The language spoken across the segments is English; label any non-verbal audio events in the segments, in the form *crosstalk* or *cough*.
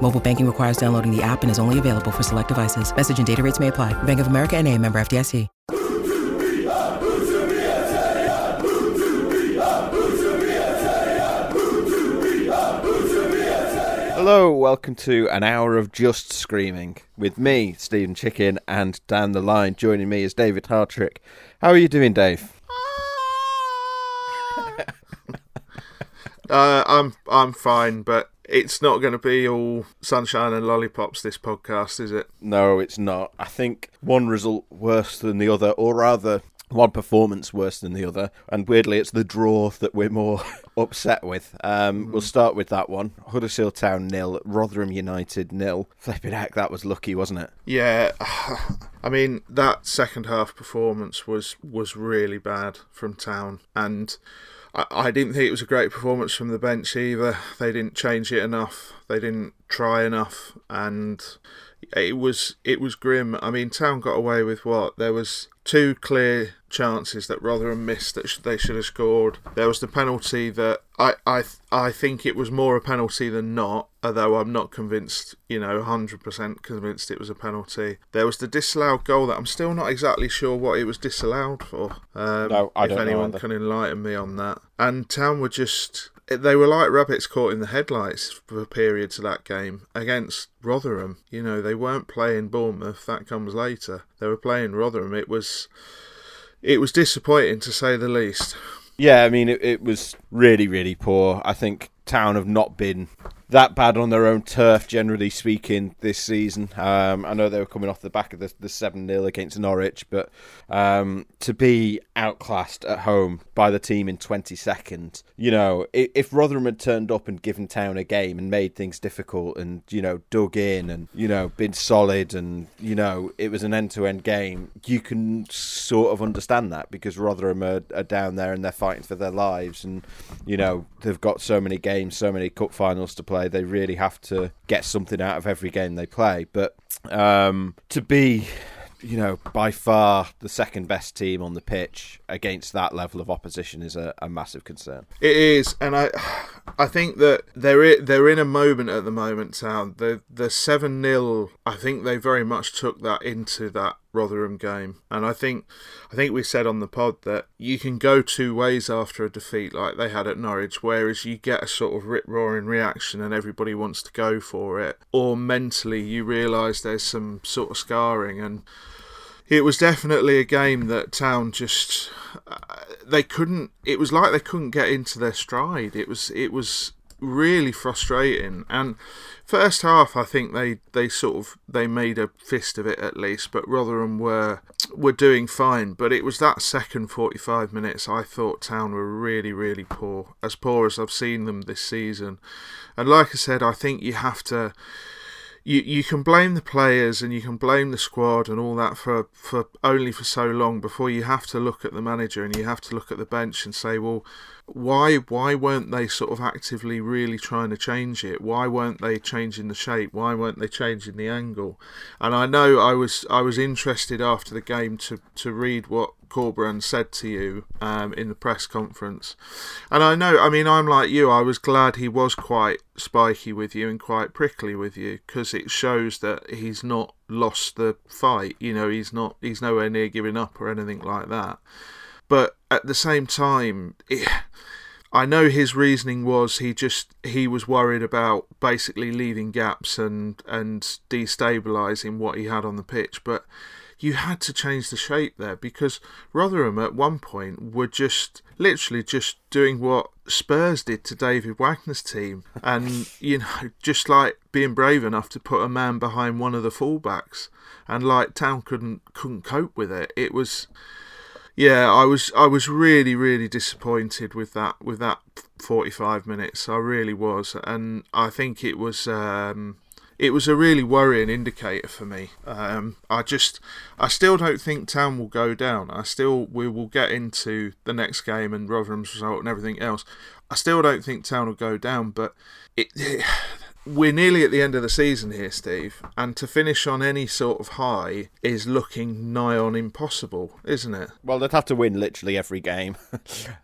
Mobile banking requires downloading the app and is only available for select devices. Message and data rates may apply. Bank of America and a member FDIC. Hello, welcome to an hour of just screaming with me, Stephen Chicken, and down the line joining me is David Hartrick. How are you doing, Dave? *laughs* Uh, I'm I'm fine, but it's not going to be all sunshine and lollipops. This podcast, is it? No, it's not. I think one result worse than the other, or rather, one performance worse than the other. And weirdly, it's the draw that we're more *laughs* upset with. Um, We'll start with that one. Huddersfield Town nil, Rotherham United nil. Flipping heck, that was lucky, wasn't it? Yeah. *sighs* I mean, that second half performance was was really bad from Town, and I, I didn't think it was a great performance from the bench either. They didn't change it enough. They didn't try enough, and it was it was grim. I mean, Town got away with what? There was two clear chances that Rotherham missed that sh- they should have scored. There was the penalty that I I I think it was more a penalty than not. Although I'm not convinced, you know, 100% convinced it was a penalty. There was the disallowed goal that I'm still not exactly sure what it was disallowed for. Um, No, I if don't know anyone either. can enlighten me on that. And Town were just they were like rabbits caught in the headlights for periods of that game against Rotherham. You know, they weren't playing Bournemouth. That comes later. They were playing Rotherham. It was, it was disappointing to say the least. Yeah, I mean, it, it was really, really poor. I think Town have not been that bad on their own turf, generally speaking, this season. Um, I know they were coming off the back of the, the 7 0 against Norwich, but um, to be outclassed at home by the team in 20 seconds, you know, if, if Rotherham had turned up and given Town a game and made things difficult and, you know, dug in and, you know, been solid and, you know, it was an end to end game, you can sort of understand that because Rotherham are, are down there and they're fighting for their lives and, you know, they've got so many games, so many cup finals to play. They really have to get something out of every game they play. But um, to be you know, by far the second best team on the pitch against that level of opposition is a, a massive concern. It is, and I, I think that they're they're in a moment at the moment. Town the the seven 0 I think they very much took that into that Rotherham game, and I think I think we said on the pod that you can go two ways after a defeat like they had at Norwich, whereas you get a sort of rip roaring reaction and everybody wants to go for it, or mentally you realise there's some sort of scarring and. It was definitely a game that Town just uh, they couldn't. It was like they couldn't get into their stride. It was it was really frustrating. And first half, I think they they sort of they made a fist of it at least. But Rotherham were were doing fine. But it was that second forty five minutes I thought Town were really really poor, as poor as I've seen them this season. And like I said, I think you have to you you can blame the players and you can blame the squad and all that for, for only for so long before you have to look at the manager and you have to look at the bench and say, well, why why weren't they sort of actively really trying to change it? Why weren't they changing the shape? Why weren't they changing the angle? And I know I was I was interested after the game to, to read what Corberan said to you um, in the press conference. And I know, I mean, I'm like you, I was glad he was quite spiky with you and quite prickly with you because it shows that he's not lost the fight. You know, he's not, he's nowhere near giving up or anything like that. But at the same time, it, I know his reasoning was he just he was worried about basically leaving gaps and and destabilizing what he had on the pitch, but you had to change the shape there because Rotherham at one point were just literally just doing what Spurs did to David Wagner's team and you know just like being brave enough to put a man behind one of the fullbacks and like Town couldn't couldn't cope with it. It was yeah, I was I was really really disappointed with that with that 45 minutes. I really was, and I think it was um, it was a really worrying indicator for me. Um, I just, I still don't think Town will go down. I still, we will get into the next game and Rotherham's result and everything else. I still don't think Town will go down, but it, *sighs* it we're nearly at the end of the season here, Steve, and to finish on any sort of high is looking nigh on impossible, isn't it? Well, they'd have to win literally every game *laughs*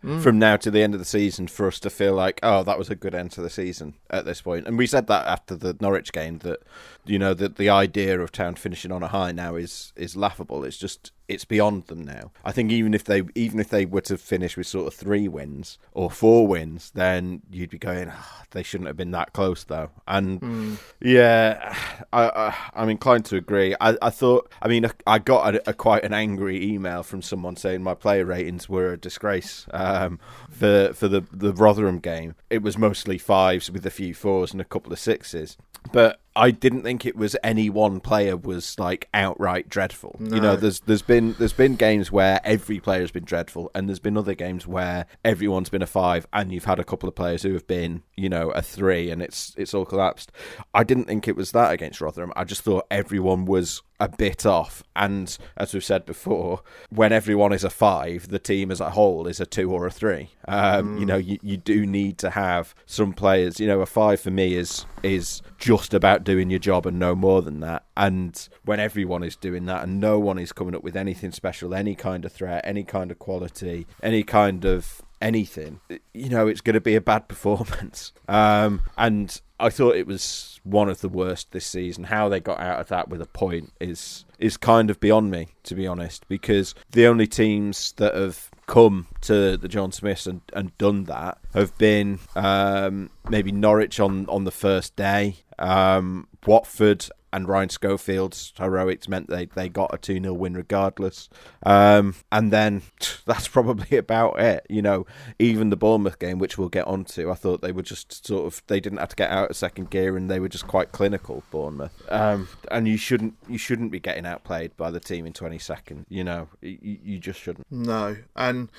mm. from now to the end of the season for us to feel like, oh, that was a good end to the season at this point. And we said that after the Norwich game that you know that the idea of Town finishing on a high now is is laughable. It's just it's beyond them now. I think even if they even if they were to finish with sort of three wins or four wins, then you'd be going, oh, they shouldn't have been that close though. And mm. yeah, I, I am inclined to agree. I, I thought I mean I got a, a, quite an angry email from someone saying my player ratings were a disgrace um, for for the the Rotherham game. It was mostly fives with a few fours and a couple of sixes, but I didn't think it was any one player was like outright dreadful. No. You know, there's there's been there's been games where every player has been dreadful, and there's been other games where everyone's been a five, and you've had a couple of players who have been you know a three, and it's it's all collapsed. I didn't think it was that against Rotherham. I just thought everyone was a bit off. And as we've said before, when everyone is a five, the team as a whole is a two or a three. Um, mm. You know, you, you do need to have some players. You know, a five for me is is just about doing your job and no more than that. And when everyone is doing that and no one is coming up with anything special, any kind of threat, any kind of quality, any kind of anything, you know, it's going to be a bad performance. *laughs* Um, and I thought it was one of the worst this season. How they got out of that with a point is is kind of beyond me, to be honest, because the only teams that have come to the John Smiths and, and done that have been um, maybe Norwich on, on the first day, um, Watford and Ryan Schofield's heroics meant they, they got a 2 0 win regardless. Um, and then *laughs* that's probably *laughs* about it. You know, even the Bournemouth game, which we'll get onto, I thought they were just sort of, they didn't have to get out of second gear and they were just quite clinical, Bournemouth. Um, and you shouldn't you shouldn't be getting outplayed by the team in 22nd. You know, you, you just shouldn't. No. And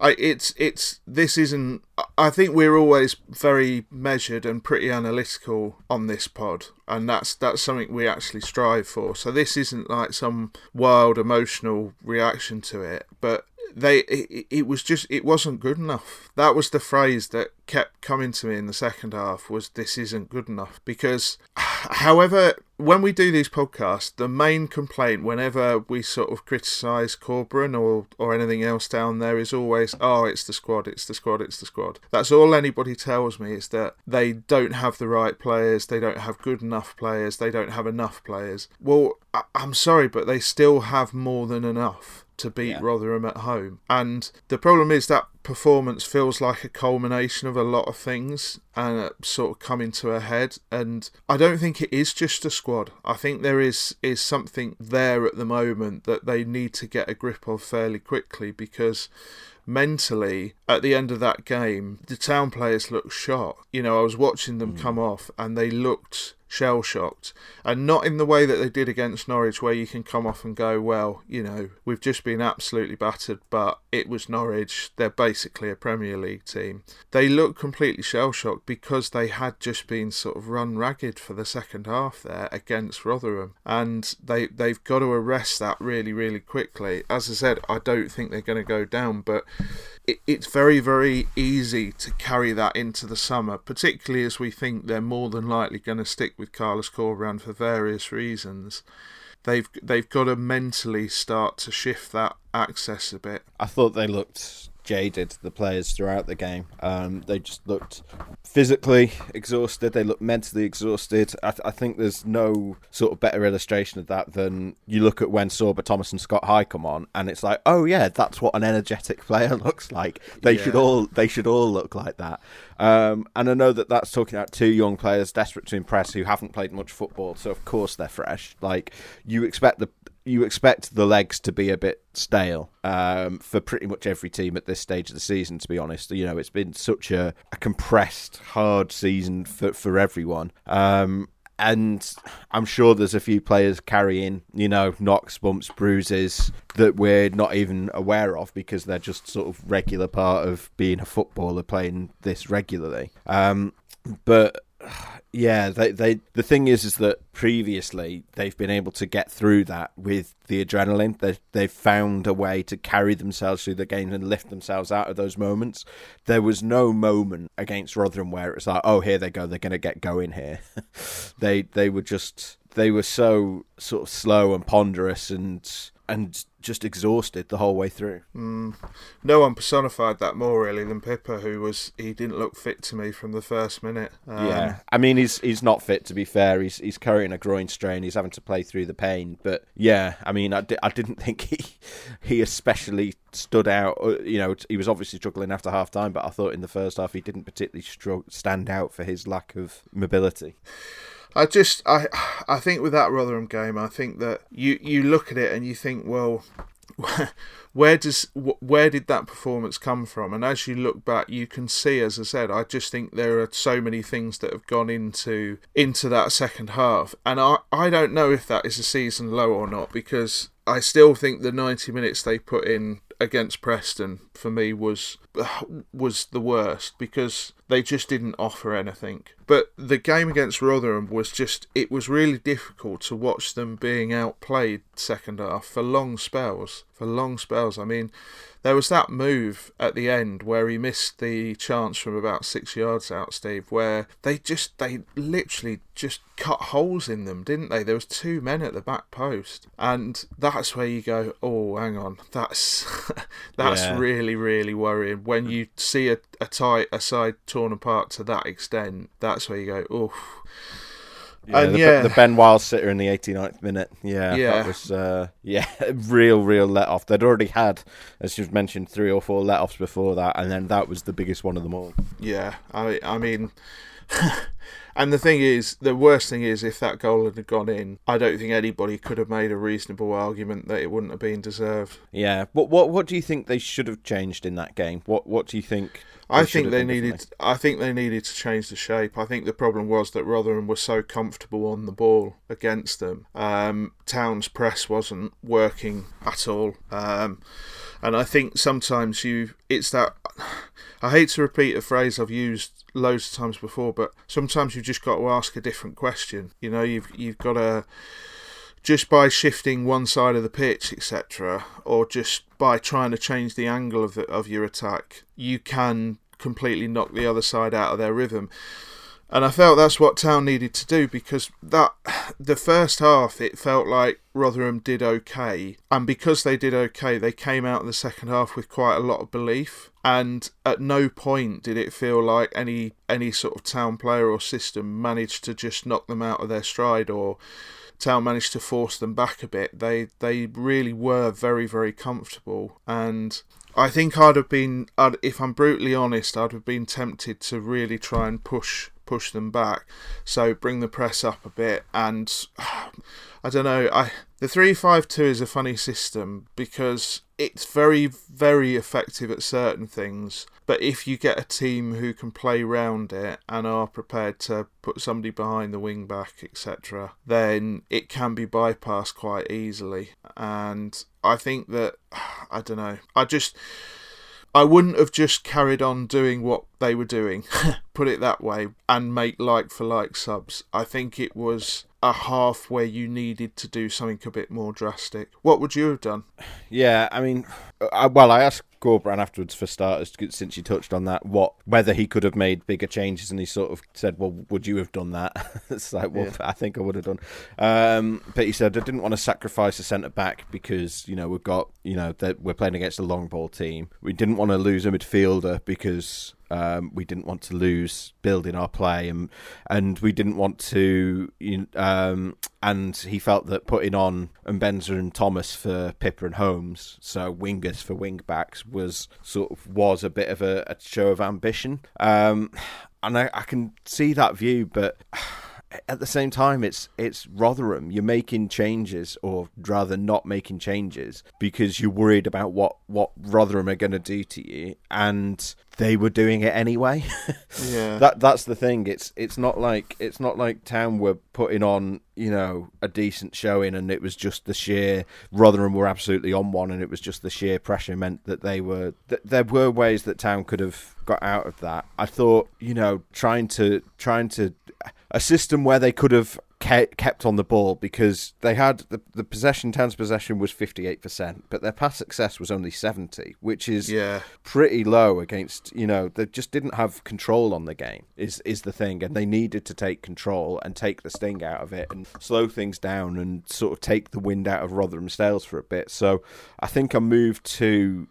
I, it's it's this isn't. I think we're always very measured and pretty analytical on this pod, and that's that's something we actually strive for. So this isn't like some wild emotional reaction to it, but they it, it, was just it wasn't good enough. That was the phrase that kept coming to me in the second half was this isn't good enough. Because *sighs* however when we do these podcasts the main complaint whenever we sort of criticize Corberan or or anything else down there is always oh it's the squad it's the squad it's the squad. That's all anybody tells me is that they don't have the right players they don't have good enough players they don't have enough players. Well I- I'm sorry but they still have more than enough to beat yeah. Rotherham at home. And the problem is that performance feels like a culmination of a lot of things and sort of coming to a head. And I don't think it is just a squad. I think there is is something there at the moment that they need to get a grip of fairly quickly because mentally at the end of that game the town players looked shot you know i was watching them mm. come off and they looked shell shocked, and not in the way that they did against Norwich, where you can come off and go, well, you know, we've just been absolutely battered, but it was Norwich. They're basically a Premier League team. They look completely shell shocked because they had just been sort of run ragged for the second half there against Rotherham, and they they've got to arrest that really really quickly. As I said, I don't think they're going to go down, but it, it's very, very easy to carry that into the summer, particularly as we think they're more than likely going to stick with Carlos Corberan for various reasons. They've they've got to mentally start to shift that access a bit. I thought they looked jaded, the players throughout the game. Um, they just looked physically exhausted. They looked mentally exhausted. I, th- I, think there's no sort of better illustration of that than you look at when Sorba Thomas and Scott High come on, and it's like, oh yeah, that's what an energetic player *laughs* looks like. They yeah. should all they should all look like that. Um, and I know that that's talking about two young players desperate to impress who haven't played much football, so of course they're fresh. Like you expect the you expect the legs to be a bit stale um, for pretty much every team at this stage of the season. To be honest, you know it's been such a, a compressed, hard season for for everyone. Um, and I'm sure there's a few players carrying, you know, knocks, bumps, bruises that we're not even aware of because they're just sort of regular part of being a footballer playing this regularly. Um, but Yeah, they, they the thing is is that previously they've been able to get through that with the adrenaline. They they've found a way to carry themselves through the game and lift themselves out of those moments. There was no moment against Rotherham where it's like, oh, here they go, they're going to get going here. *laughs* they they were just they were so sort of slow and ponderous and and just exhausted the whole way through. Mm. No one personified that more really than Pipa, who was he didn't look fit to me from the first minute. Um, yeah, I mean he's he's not fit to be fair. He's he's carrying a groin strain. He's having to play through the pain. But yeah, I mean I, di- I didn't *laughs* think he he especially stood out. Uh, you know, he was obviously struggling after half time, but I thought in the first half he didn't particularly stru- stand out for his lack of mobility. I just I I think with that Rotherham game, I think that you you look at it and you think, well, *laughs* where does where did that performance come from? And as you look back, you can see, as I said, I just think there are so many things that have gone into into that second half, and I I don't know if that is a season low or not because I still think the 90 minutes they put in against Preston for me was *sighs* was the worst because they just didn't offer anything. But the game against Rotherham was just it was really difficult to watch them being outplayed second half for long spells. For long spells. I mean, there was that move at the end where he missed the chance from about six yards out, Steve, where they just they literally just cut holes in them, didn't they? There was two men at the back post, and that's where you go, oh, hang on, that's *laughs* that's yeah. really really worrying. When you see a, a tight a side torn apart to that extent, that's where you go, oh yeah, and the, yeah, the Ben Wiles sitter in the 89th minute. Yeah, yeah, that was uh, *laughs* yeah, real, real let off. They'd already had, as you've mentioned, three or four let offs before that, and then that was the biggest one of them all. Yeah, I, I mean, and the thing is, the worst thing is, if that goal had gone in, I don't think anybody could have made a reasonable argument that it wouldn't have been deserved. Yeah, but what what do you think they should have changed in that game? What what do you think? I think they needed. I think they needed to change the shape. I think the problem was that Rotherham were so comfortable on the ball against them. Um, Town's press wasn't working at all, um, and I think sometimes you. It's that. *sighs* I hate to repeat a phrase I've used loads of times before, but sometimes you've just got to ask a different question. You know, you've you've got to just by shifting one side of the pitch, etc., or just by trying to change the angle of the, of your attack, you can completely knock the other side out of their rhythm. And I felt that's what Town needed to do because that the first half it felt like Rotherham did okay, and because they did okay, they came out in the second half with quite a lot of belief. And at no point did it feel like any any sort of Town player or system managed to just knock them out of their stride or Town managed to force them back a bit. They they really were very very comfortable, and I think I'd have been, I'd, if I'm brutally honest, I'd have been tempted to really try and push push them back. So bring the press up a bit, and *sighs* I don't know. I the three five two is a funny system because it's very very effective at certain things but if you get a team who can play round it and are prepared to put somebody behind the wing back, etc., then it can be bypassed quite easily. And I think that, *sighs* I don't know, I just. I wouldn't have just carried on doing what they were doing, *laughs* put it that way, and make like for like subs. I think it was a half where you needed to do something a bit more drastic. What would you have done? *sighs* Yeah, I mean, *sighs* I, well, I asked Corberan afterwards for starters, since you touched on that, what whether he could have made bigger changes, and he sort of said, "Well, would you have done that?" *laughs* it's like, well, yeah. I think I would have done. Um, but he said, "I didn't want to sacrifice a centre back because you know we've got you know that we're playing against a long ball team. We didn't want to lose a midfielder because um, we didn't want to lose building our play, and and we didn't want to. Um, and he felt that putting on Mbenza and Thomas for Pipa and Holmes, so wingers for wing backs, was sort of was a bit of a, a show of ambition. Um, and I, I can see that view, but *sighs* at the same time, it's it's Rotherham. You're making changes, or rather, not making changes, because you're worried about what what Rotherham are going to do to you, and they were doing it anyway. *laughs* yeah, that that's the thing. It's it's not like it's not like Town were putting on you know a decent showing, and it was just the sheer Rotherham were absolutely on one, and it was just the sheer pressure meant that they were. Th- there were ways that Town could have got out of that. I thought you know trying to trying to a system where they could have kept on the ball because they had the, the possession, Town's possession was 58%, but their pass success was only 70, which is yeah. pretty low against, you know, they just didn't have control on the game, is, is the thing. And they needed to take control and take the sting out of it and slow things down and sort of take the wind out of Rotherham's sails for a bit. So I think I moved to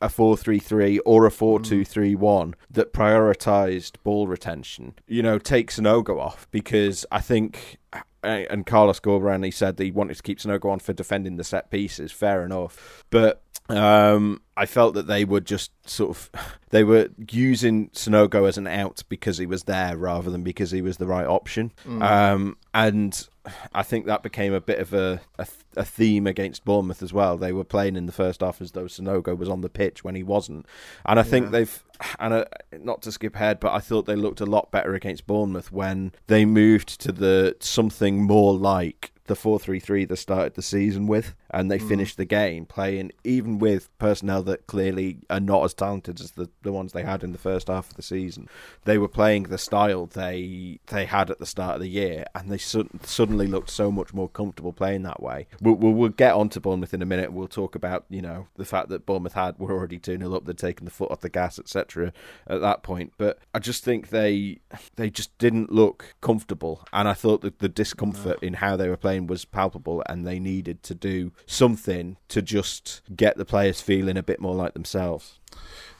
a 4 3 3 or a mm. 4 2 3 1 that prioritised ball retention. You know, takes an Sanogo off because I think and Carlos Corberan, said that he wanted to keep Sanogo on for defending the set pieces. Fair enough, but um, I felt that they were just sort of *laughs* they were using Sanogo as an out because he was there rather than because he was the right option. Mm. Um, and I think that became a bit of a, a, a theme against Bournemouth as well. They were playing in the first half as though Sanogo was on the pitch when he wasn't, and I think yeah. they've and uh, not to skip ahead, but I thought they looked a lot better against Bournemouth when they moved to the something more like the 4-3-3 they started the season with and they mm. finished the game playing even with personnel that clearly are not as talented as the, the ones they had in the first half of the season they were playing the style they they had at the start of the year and they su- suddenly looked so much more comfortable playing that way we'll, we'll, we'll, get on to Bournemouth in a minute we'll talk about you know the fact that Bournemouth had were already 2-0 up they'd taken the foot off the gas etc at that point but I just think they they just didn't look comfortable and I thought that the discomfort no. in how they were playing was palpable, and they needed to do something to just get the players feeling a bit more like themselves.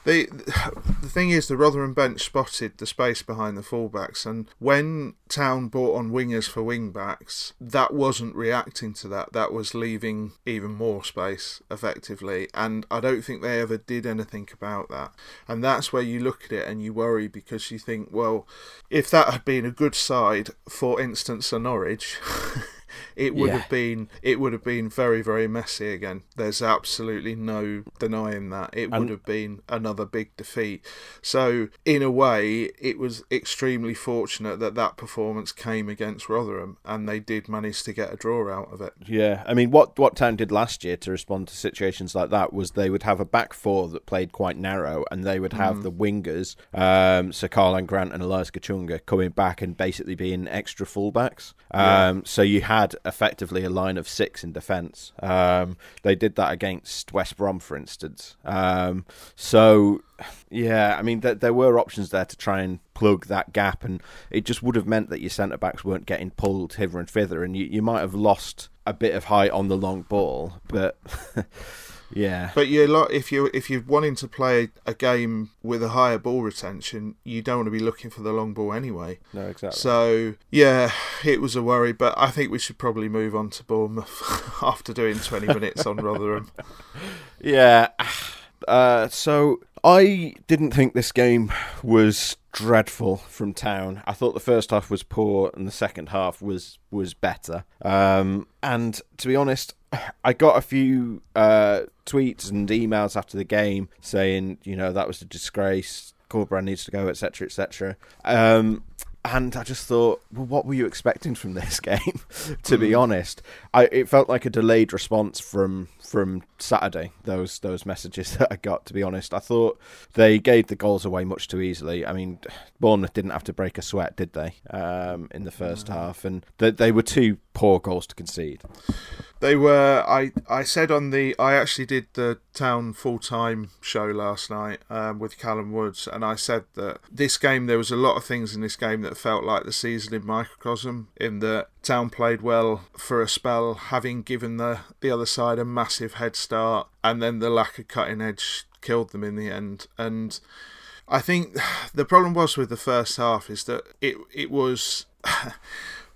The the thing is, the Rotherham bench spotted the space behind the fullbacks, and when Town brought on wingers for wingbacks, that wasn't reacting to that. That was leaving even more space effectively, and I don't think they ever did anything about that. And that's where you look at it and you worry because you think, well, if that had been a good side, for instance, a Norwich. *laughs* it would yeah. have been it would have been very very messy again. There's absolutely no denying that it would have been another big defeat. So in a way, it was extremely fortunate that that performance came against Rotherham, and they did manage to get a draw out of it. Yeah, I mean, what what Town did last year to respond to situations like that was they would have a back four that played quite narrow, and they would have mm. the wingers, um, so Karlan Grant and Elias Kachunga coming back and basically being extra fullbacks. Um, yeah. So you had effectively a line of six in defence. Um, they did that against West Brom, for instance. Um, so, yeah, I mean, th- there were options there to try and plug that gap, and it just would have meant that your centre backs weren't getting pulled hither and thither, and you, you might have lost a bit of height on the long ball, but. *laughs* Yeah, but you lot if you if you're wanting to play a game with a higher ball retention, you don't want to be looking for the long ball anyway. No, exactly. So yeah, it was a worry, but I think we should probably move on to Bournemouth *laughs* after doing 20 minutes on Rotherham. *laughs* Yeah. *sighs* Uh, so I didn't think this game was dreadful from town. I thought the first half was poor and the second half was was better. Um, and to be honest, *sighs* I got a few uh, tweets and emails after the game saying, you know, that was a disgrace. Corberan needs to go, etc., etc. Um, and I just thought, well, what were you expecting from this *laughs* game? to be hmm. honest, I it felt like a delayed response from from Saturday. Those those messages *laughs* that I got. To be honest, I thought they gave the goals away much too easily. I mean, Bournemouth didn't have to break a sweat, did they? Um, in the first no. half, and they, they were two poor goals to concede. They were. I I said on the. I actually did the town full time show last night um, with Callum Woods, and I said that this game there was a lot of things in this game that felt like the season in microcosm. In that town played well for a spell, having given the the other side a massive head start, and then the lack of cutting edge killed them in the end. And I think *sighs* the problem was with the first half is that it it was. *sighs*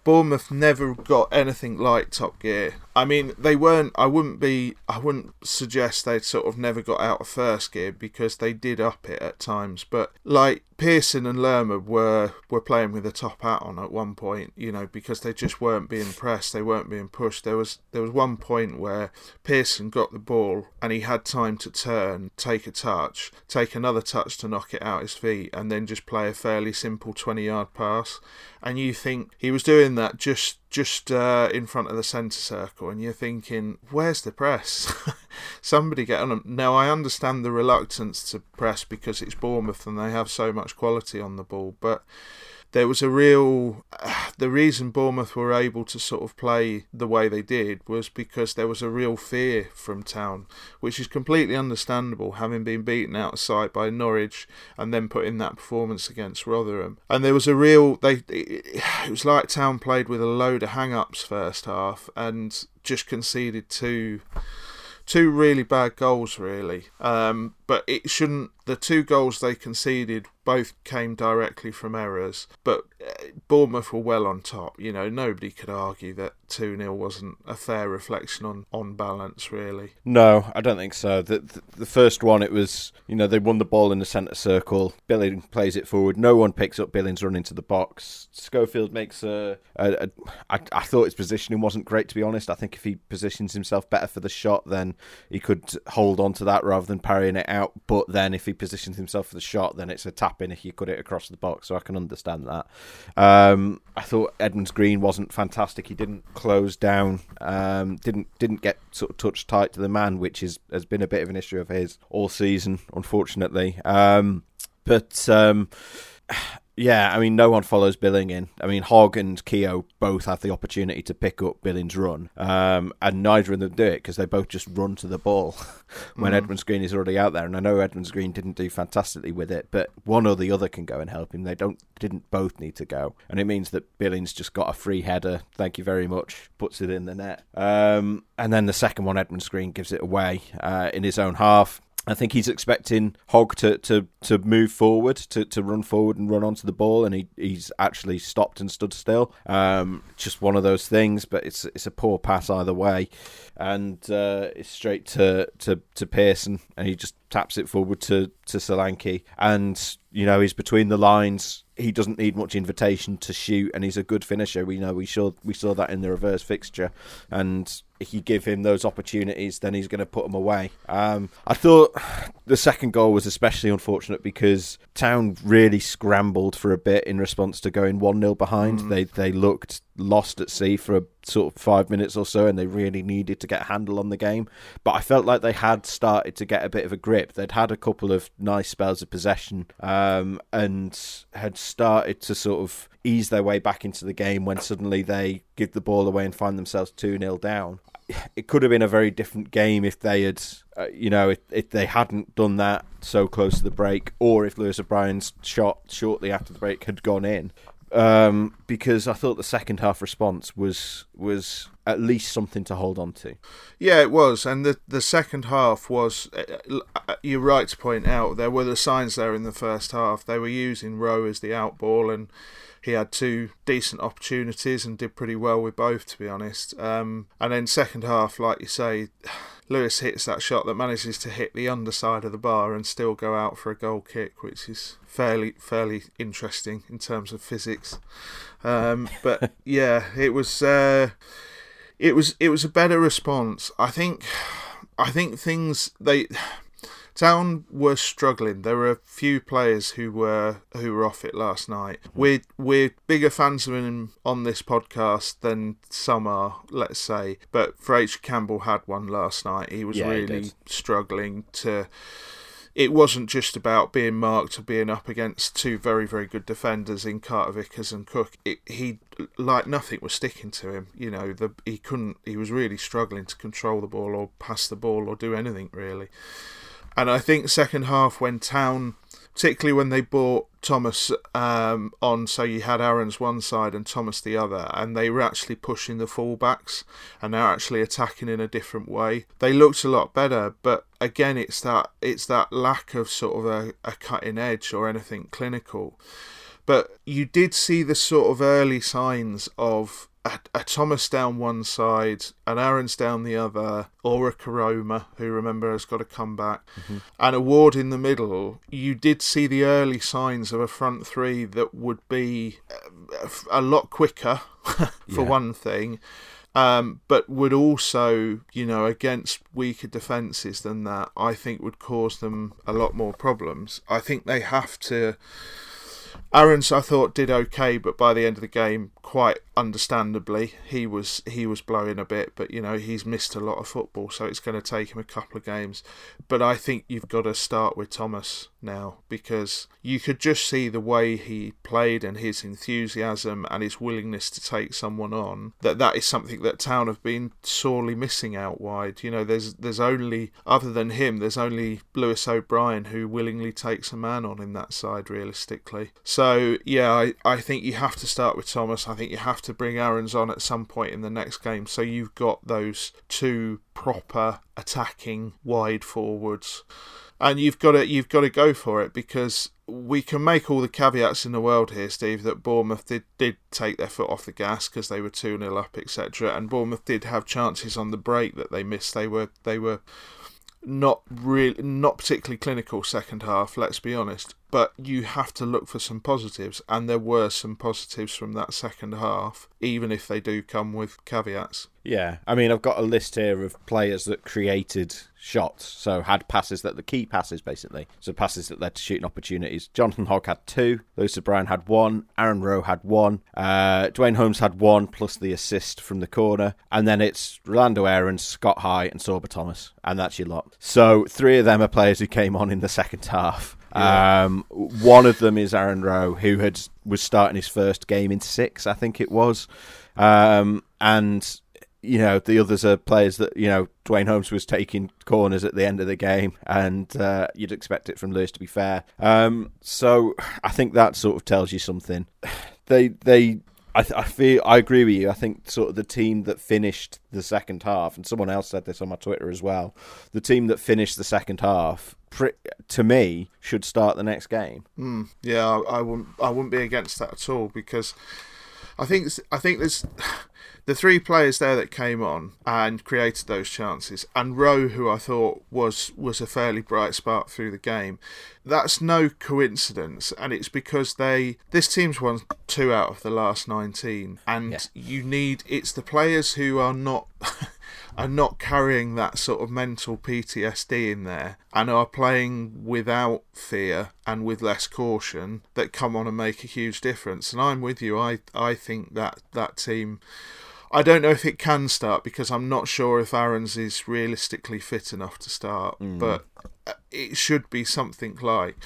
Bournemouth never got anything like Top Gear. I mean, they weren't. I wouldn't be. I wouldn't suggest they'd sort of never got out of first gear because they did up it at times. But like Pearson and Lerma were were playing with a top hat on at one point, you know, because they just weren't being pressed, they weren't being pushed. There was there was one point where Pearson got the ball and he had time to turn, take a touch, take another touch to knock it out his feet, and then just play a fairly simple twenty yard pass. And you think he was doing that just just uh, in front of the centre circle, and you're thinking, where's the press? *laughs* Somebody get on them. Now, I understand the reluctance to press because it's Bournemouth and they have so much quality on the ball, but there was a real. Uh, *sighs* the reason Bournemouth were able to sort of play the way they did was because there was a real fear from Town, which is completely understandable, having been beaten out of sight by Norwich and then put in that performance against Rotherham. And there was a real. They it was like Town played with a load of hang-ups first half and just conceded two two really bad goals, really. Um, but it shouldn't. The two goals they conceded both came directly from errors, but uh, Bournemouth were well on top. You know, nobody could argue that 2 0 wasn't a fair reflection on, on balance, really. No, I don't think so. The, the, the first one, it was, you know, they won the ball in the centre circle. Billing plays it forward. No one picks up Billings run into the box. Schofield makes a. a, a I, I thought his positioning wasn't great, to be honest. I think if he positions himself better for the shot, then he could hold on to that rather than parrying it out. But then if he positions himself for the shot, then it's a tap in if you cut it across the box. So I can understand that. Um, I thought Edmonds Green wasn't fantastic. He didn't close down. Um, didn't didn't get sort of touched tight to the man, which is has been a bit of an issue of his all season, unfortunately. Um, but um, yeah, I mean, no one follows Billing in. I mean, Hogg and Keogh both have the opportunity to pick up Billing's run, um, and neither of them do it because they both just run to the ball *laughs* when mm. Edmonds Green is already out there. And I know Edmonds Green didn't do fantastically with it, but one or the other can go and help him. They don't didn't both need to go, and it means that Billings just got a free header. Thank you very much. Puts it in the net, um, and then the second one, Edmonds Green gives it away uh, in his own half. I think he's expecting Hogg to, to, to move forward, to, to run forward and run onto the ball, and he, he's actually stopped and stood still. Um, just one of those things, but it's it's a poor pass either way, and uh, it's straight to, to, to Pearson, and he just taps it forward to to Solanke, and you know he's between the lines. He doesn't need much invitation to shoot, and he's a good finisher. We know we saw we saw that in the reverse fixture, and if you give him those opportunities, then he's going to put them away. Um, I thought the second goal was especially unfortunate because Town really scrambled for a bit in response to going one 0 behind. Mm. They they looked lost at sea for a sort of five minutes or so, and they really needed to get a handle on the game. But I felt like they had started to get a bit of a grip. They'd had a couple of nice spells of possession, um, and had started to sort of ease their way back into the game when suddenly they give the ball away and find themselves 2 0 down. It could have been a very different game if they had, uh, you know, if, if they hadn't done that so close to the break, or if Lewis O'Brien's shot shortly after the break had gone in um, because I thought the second half response was was at least something to hold on to. Yeah, it was, and the the second half was. Uh, uh, you're right to point out there were the signs there in the first half. They were using Rowe as the outball, and he had two decent opportunities and did pretty well with both, to be honest. Um, and then second half, like you say. *sighs* Lewis hits that shot that manages to hit the underside of the bar and still go out for a goal kick, which is fairly fairly interesting in terms of physics. Um, *laughs* but yeah, it was uh, it was it was a better response. I think *sighs* I think things they Town were struggling. There were a few players who were who were off it last night. We're we're bigger fans of him on this podcast than some are, let's say. But for H Campbell had one last night. He was yeah, really he struggling to it wasn't just about being marked or being up against two very, very good defenders in Carter Vickers and Cook. It, he, like nothing was sticking to him. You know, the, he couldn't, he was really struggling to control the ball or pass the ball or do anything really. And I think second half when Town, particularly when they bought Thomas um, on, so you had Aarons one side and Thomas the other, and they were actually pushing the fullbacks and they're actually attacking in a different way. They looked a lot better, but again, it's that it's that lack of sort of a, a cutting edge or anything clinical. But you did see the sort of early signs of a, a, Thomas down one side, an Aarons down the other, or a Koroma, who remember has got to come back, mm-hmm. and a Ward in the middle, you did see the early signs of a front three that would be a, a lot quicker, *laughs* for yeah. one thing. Um, but would also, you know, against weaker defences than that, I think would cause them a lot more problems. I think they have to Aarons, I thought, did okay, but by the end of the game, quite understandably, he was he was blowing a bit. But you know, he's missed a lot of football, so it's going to take him a couple of games. But I think you've got to start with Thomas now because you could just see the way he played and his enthusiasm and his willingness to take someone on. That that is something that Town have been sorely missing out wide. You know, there's there's only other than him, there's only Lewis O'Brien who willingly takes a man on in that side realistically. So yeah, I, I think you have to start with Thomas. I think you have to bring Aarons on at some point in the next game. So you've got those two proper attacking wide forwards and you've got to you've got to go for it because we can make all the caveats in the world here, Steve, that Bournemouth did, did take their foot off the gas because they were two 0 up, etc. And Bournemouth did have chances on the break that they missed. They were they were not really not particularly clinical second half. Let's be honest but you have to look for some positives, and there were some positives from that second half, even if they do come with caveats. Yeah, I mean, I've got a list here of players that created shots, so had passes that the key passes basically, so passes that led to shooting opportunities. Jonathan Hogg had two, Lewis O'Brien had one, Aaron Rowe had one, uh, Duane Holmes had one plus the assist from the corner, and then it's Rolando Aaron, Scott High, and Sorba Thomas, and that's your lot. So three of them are players who came on in the second *laughs* half. Um, one of them is Aaron Rowe, who had was starting his first game in six, I think it was, um, and you know the others are players that you know Duane Holmes was taking corners at the end of the game, and uh, you'd expect it from Lewis to be fair. Um, so I think that sort of tells you something. *sighs* They they I, th- I feel I agree with you. I think sort of the team that finished the second half, and someone else said this on my Twitter as well. The team that finished the second half, to me, should start the next game. Mm, yeah, I, I, wouldn't. I wouldn't be against that at all because I think I think there's *sighs* the three players there that came on and created those chances, and Rowe, who I thought was was a fairly bright spark through the game. That's no coincidence, and it's because they this team's won two out of the last nineteen, and yeah. you need it's the players who are not. *laughs* are not carrying that sort of mental PTSD in there and are playing without fear and with less caution that come on and make a huge difference. And I'm with you. I I think that that team I don't know if it can start because I'm not sure if Aarons is realistically fit enough to start, mm. but uh, it should be something like.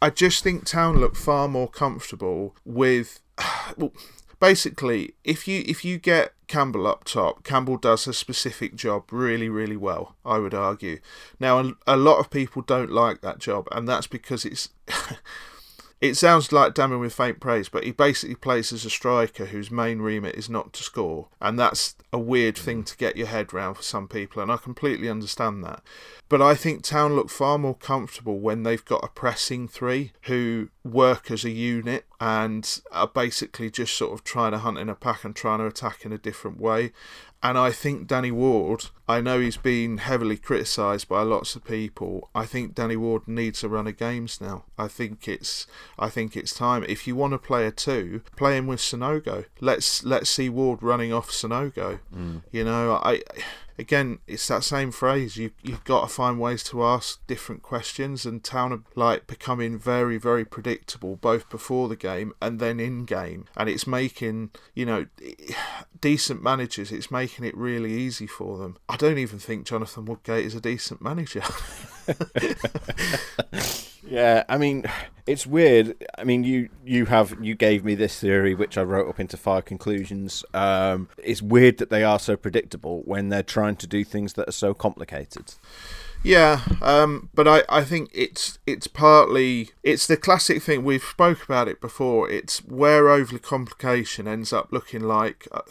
I just think Town look far more comfortable with. *sighs* Well, basically, if you if you get Campbell up top, Campbell does a specific job really, really well. I would argue. Now, a, a lot of people don't like that job, and that's because it's *laughs* it sounds like damning with faint praise, but he basically plays as a striker whose main remit is not to score, and that's a weird mm. thing to get your head round for some people, and I completely understand that. But I think Town look far more comfortable when they've got a pressing three who work as a unit and are basically just sort of trying to hunt in a pack and trying to attack in a different way. And I think Danny Ward, I know he's been heavily criticised by lots of people. I think Danny Ward needs a run of games now. I think it's I think it's time. If you want to play a two, play him with Sanogo. Let's let's see Ward running off Sanogo. Mm. You know, I again, it's that same phrase. You you've got to find ways to ask different questions, and Town are like becoming very very predictable both before the game and then in game, and it's making you know *sighs* decent managers. It's making it really easy for them. I don't even think Jonathan Woodgate is a decent manager. *laughs* Yeah, I mean, it's weird. I mean, you you have you gave me this theory, which I wrote up into five conclusions. Um, it's weird that they are so predictable when they're trying to do things that are so complicated. Yeah, um, but I, I think it's it's partly it's the classic thing we've spoke about it before. It's where overly complication ends up looking like. Uh,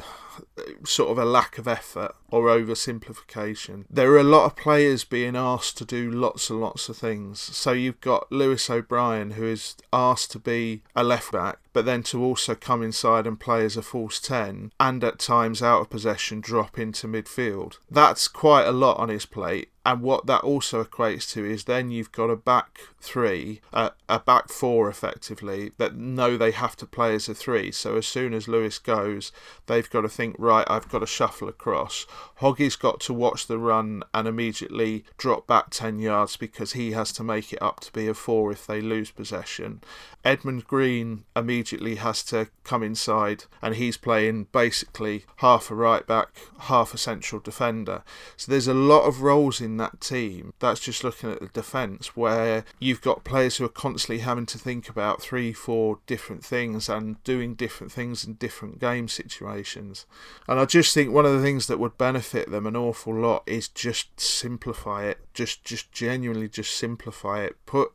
sort of a lack of effort or oversimplification. There are a lot of players being asked to do lots and lots of things. So you've got Lewis O'Brien, who is asked to be a left back, but then to also come inside and play as a false 10 and at times out of possession drop into midfield. That's quite a lot on his plate. And what that also equates to is then you've got a back three, uh, a back four effectively, that know they have to play as a three. So as soon as Lewis goes, they've got to think right, I've got to shuffle across. Hoggy's got to watch the run and immediately drop back 10 yards because he has to make it up to be a four if they lose possession. Edmonds Green immediately has to come inside and he's playing basically half a right back, half a central defender. So there's a lot of roles in that team. That's just looking at the defence where you've got players who are constantly having to think about three, four different things and doing different things in different game situations. And I just think one of the things that would benefit them an awful lot is just simplify it. Just just genuinely just simplify it. Put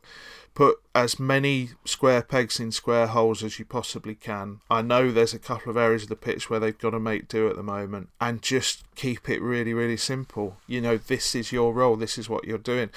put as many square pegs in square holes as you possibly can. I know there's a couple of areas of the pitch where they've got to make do at the moment, and just keep it really, really simple. You know, this is your role, this is what you're doing.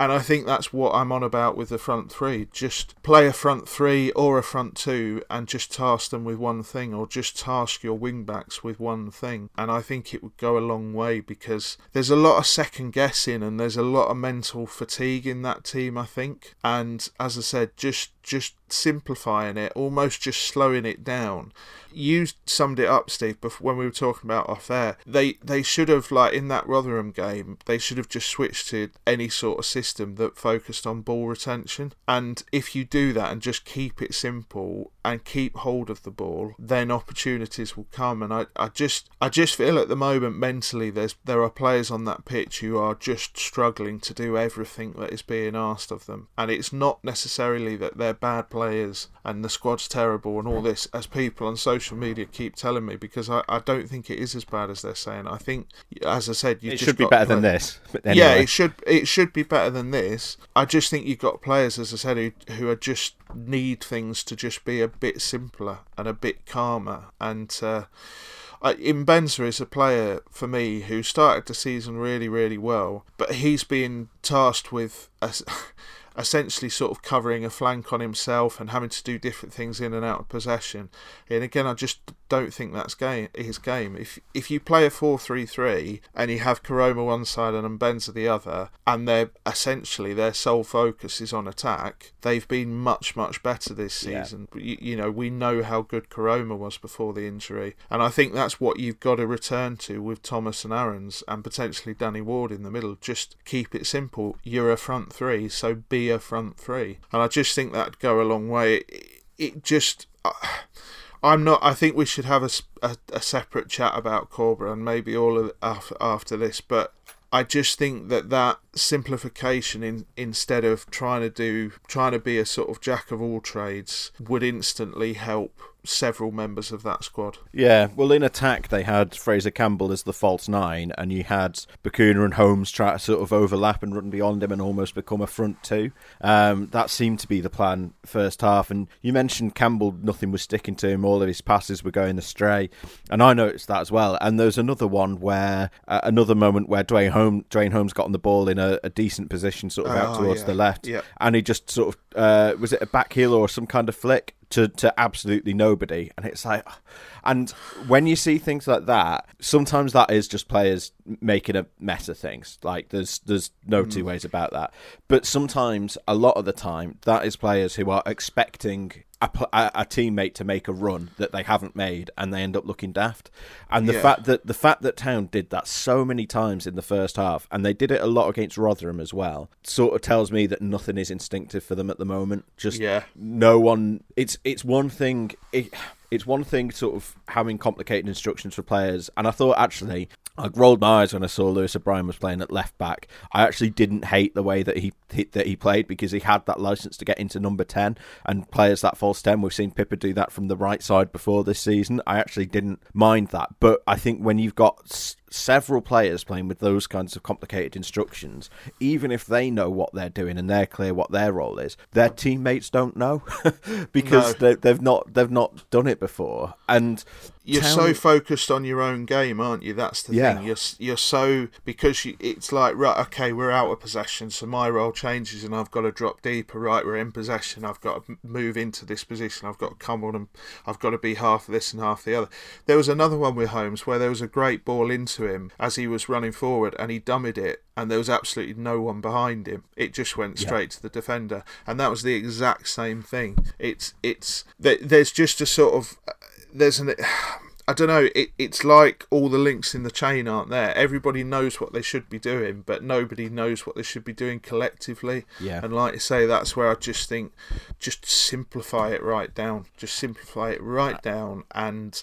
And I think that's what I'm on about with the front three. Just play a front three or a front two and just task them with one thing, or just task your wing backs with one thing. And I think it would go a long way because there's a lot of second guessing and there's a lot of mental fatigue in that team, I think. And as I said, just just simplifying it, almost just slowing it down. You summed it up, Steve, when we were talking about off air. They they should have like in that Rotherham game, they should have just switched to any sort of system that focused on ball retention. And if you do that and just keep it simple and keep hold of the ball, then opportunities will come. And I, I just I just feel at the moment mentally there's there are players on that pitch who are just struggling to do everything that is being asked of them. And it's not necessarily that they're bad players and the squad's terrible and all this, as people on social media keep telling me, because I, I don't think it is as bad as they're saying. I think, as I said, you it should be better than this. Anyway. Yeah, it should it should be better than this. I just think you've got players, as I said, who, who are just need things to just be a bit simpler and a bit calmer and. Uh, uh, Mbenza is a player for me who started the season really, really well, but he's being tasked with a, *laughs* essentially sort of covering a flank on himself and having to do different things in and out of possession. And again, I just don't think that's game his game. If if you play a four three three and you have Koroma one side and Mbenza the other, and they're essentially their sole focus is on attack, they've been much much better this season. Yeah. You, you know, we know how good Koroma was before the injury, and I think that's what you've got to return to with Thomas and Aarons and potentially Danny Ward in the middle. Just keep it simple. You're a front three, so be a front three. And I just think that'd go a long way. It, it just. Uh, I'm not. I think we should have a, a, a separate chat about Cobra and maybe all of after this. But I just think that that simplification in instead of trying to do trying to be a sort of jack of all trades would instantly help several members of that squad. Yeah, well, in attack they had Fraizer Campbell as the false nine, and you had Bacuna and Holmes try to sort of overlap and run beyond him and almost become a front two. Um, that seemed to be the plan first half. And you mentioned Campbell, nothing was sticking to him; all of his passes were going astray, and I noticed that as well. And there's another one where uh, another moment where Duane Holmes, Duane Holmes got on the ball in a, a decent position, sort of out oh, towards yeah. the left, yeah. and he just sort of uh, was it a back heel or some kind of flick to, to absolutely nobody. And it's like, and when you see things like that, sometimes that is just players making a mess of things. Like there's there's no mm. two ways about that. But sometimes, a lot of the time, that is players who are expecting a, a, a, teammate to make a run that they haven't made, and they end up looking daft. And the yeah. fact that the fact that Town did that so many times in the first half, and they did it a lot against Rotherham as well, sort of tells me that nothing is instinctive for them at the moment. Just yeah. no one. It's it's one thing. It, it's one thing sort of having complicated instructions for players, and I thought actually I rolled my eyes when I saw Lewis O'Brien was playing at left back. I actually didn't hate the way that he that he played because he had that license to get into number ten and play as that false ten. We've seen Pipa do that from the right side before this season. I actually didn't mind that, but I think when you've got several players playing with those kinds of complicated instructions, even if they know what they're doing and they're clear what their role is, their teammates don't know *laughs* because no. they, have not they've not done it before. And you're so focused on your own game, aren't you? That's the yeah. thing. You're you're so because you, it's like right, okay, we're out of possession, so my role changes, and I've got to drop deeper. Right, we're in possession. I've got to move into this position. I've got to come on and I've got to be half this and half the other. There was another one with Holmes where there was a great ball into him as he was running forward, and he dummied it, and there was absolutely no one behind him. It just went straight yeah. to the defender, and that was the exact same thing. It's it's there's just a sort of there's an *sighs* I don't know. It, it's like all the links in the chain aren't there. Everybody knows what they should be doing, but nobody knows what they should be doing collectively. Yeah. And like I say, that's where I just think, just simplify it right down. Just simplify it right uh, down and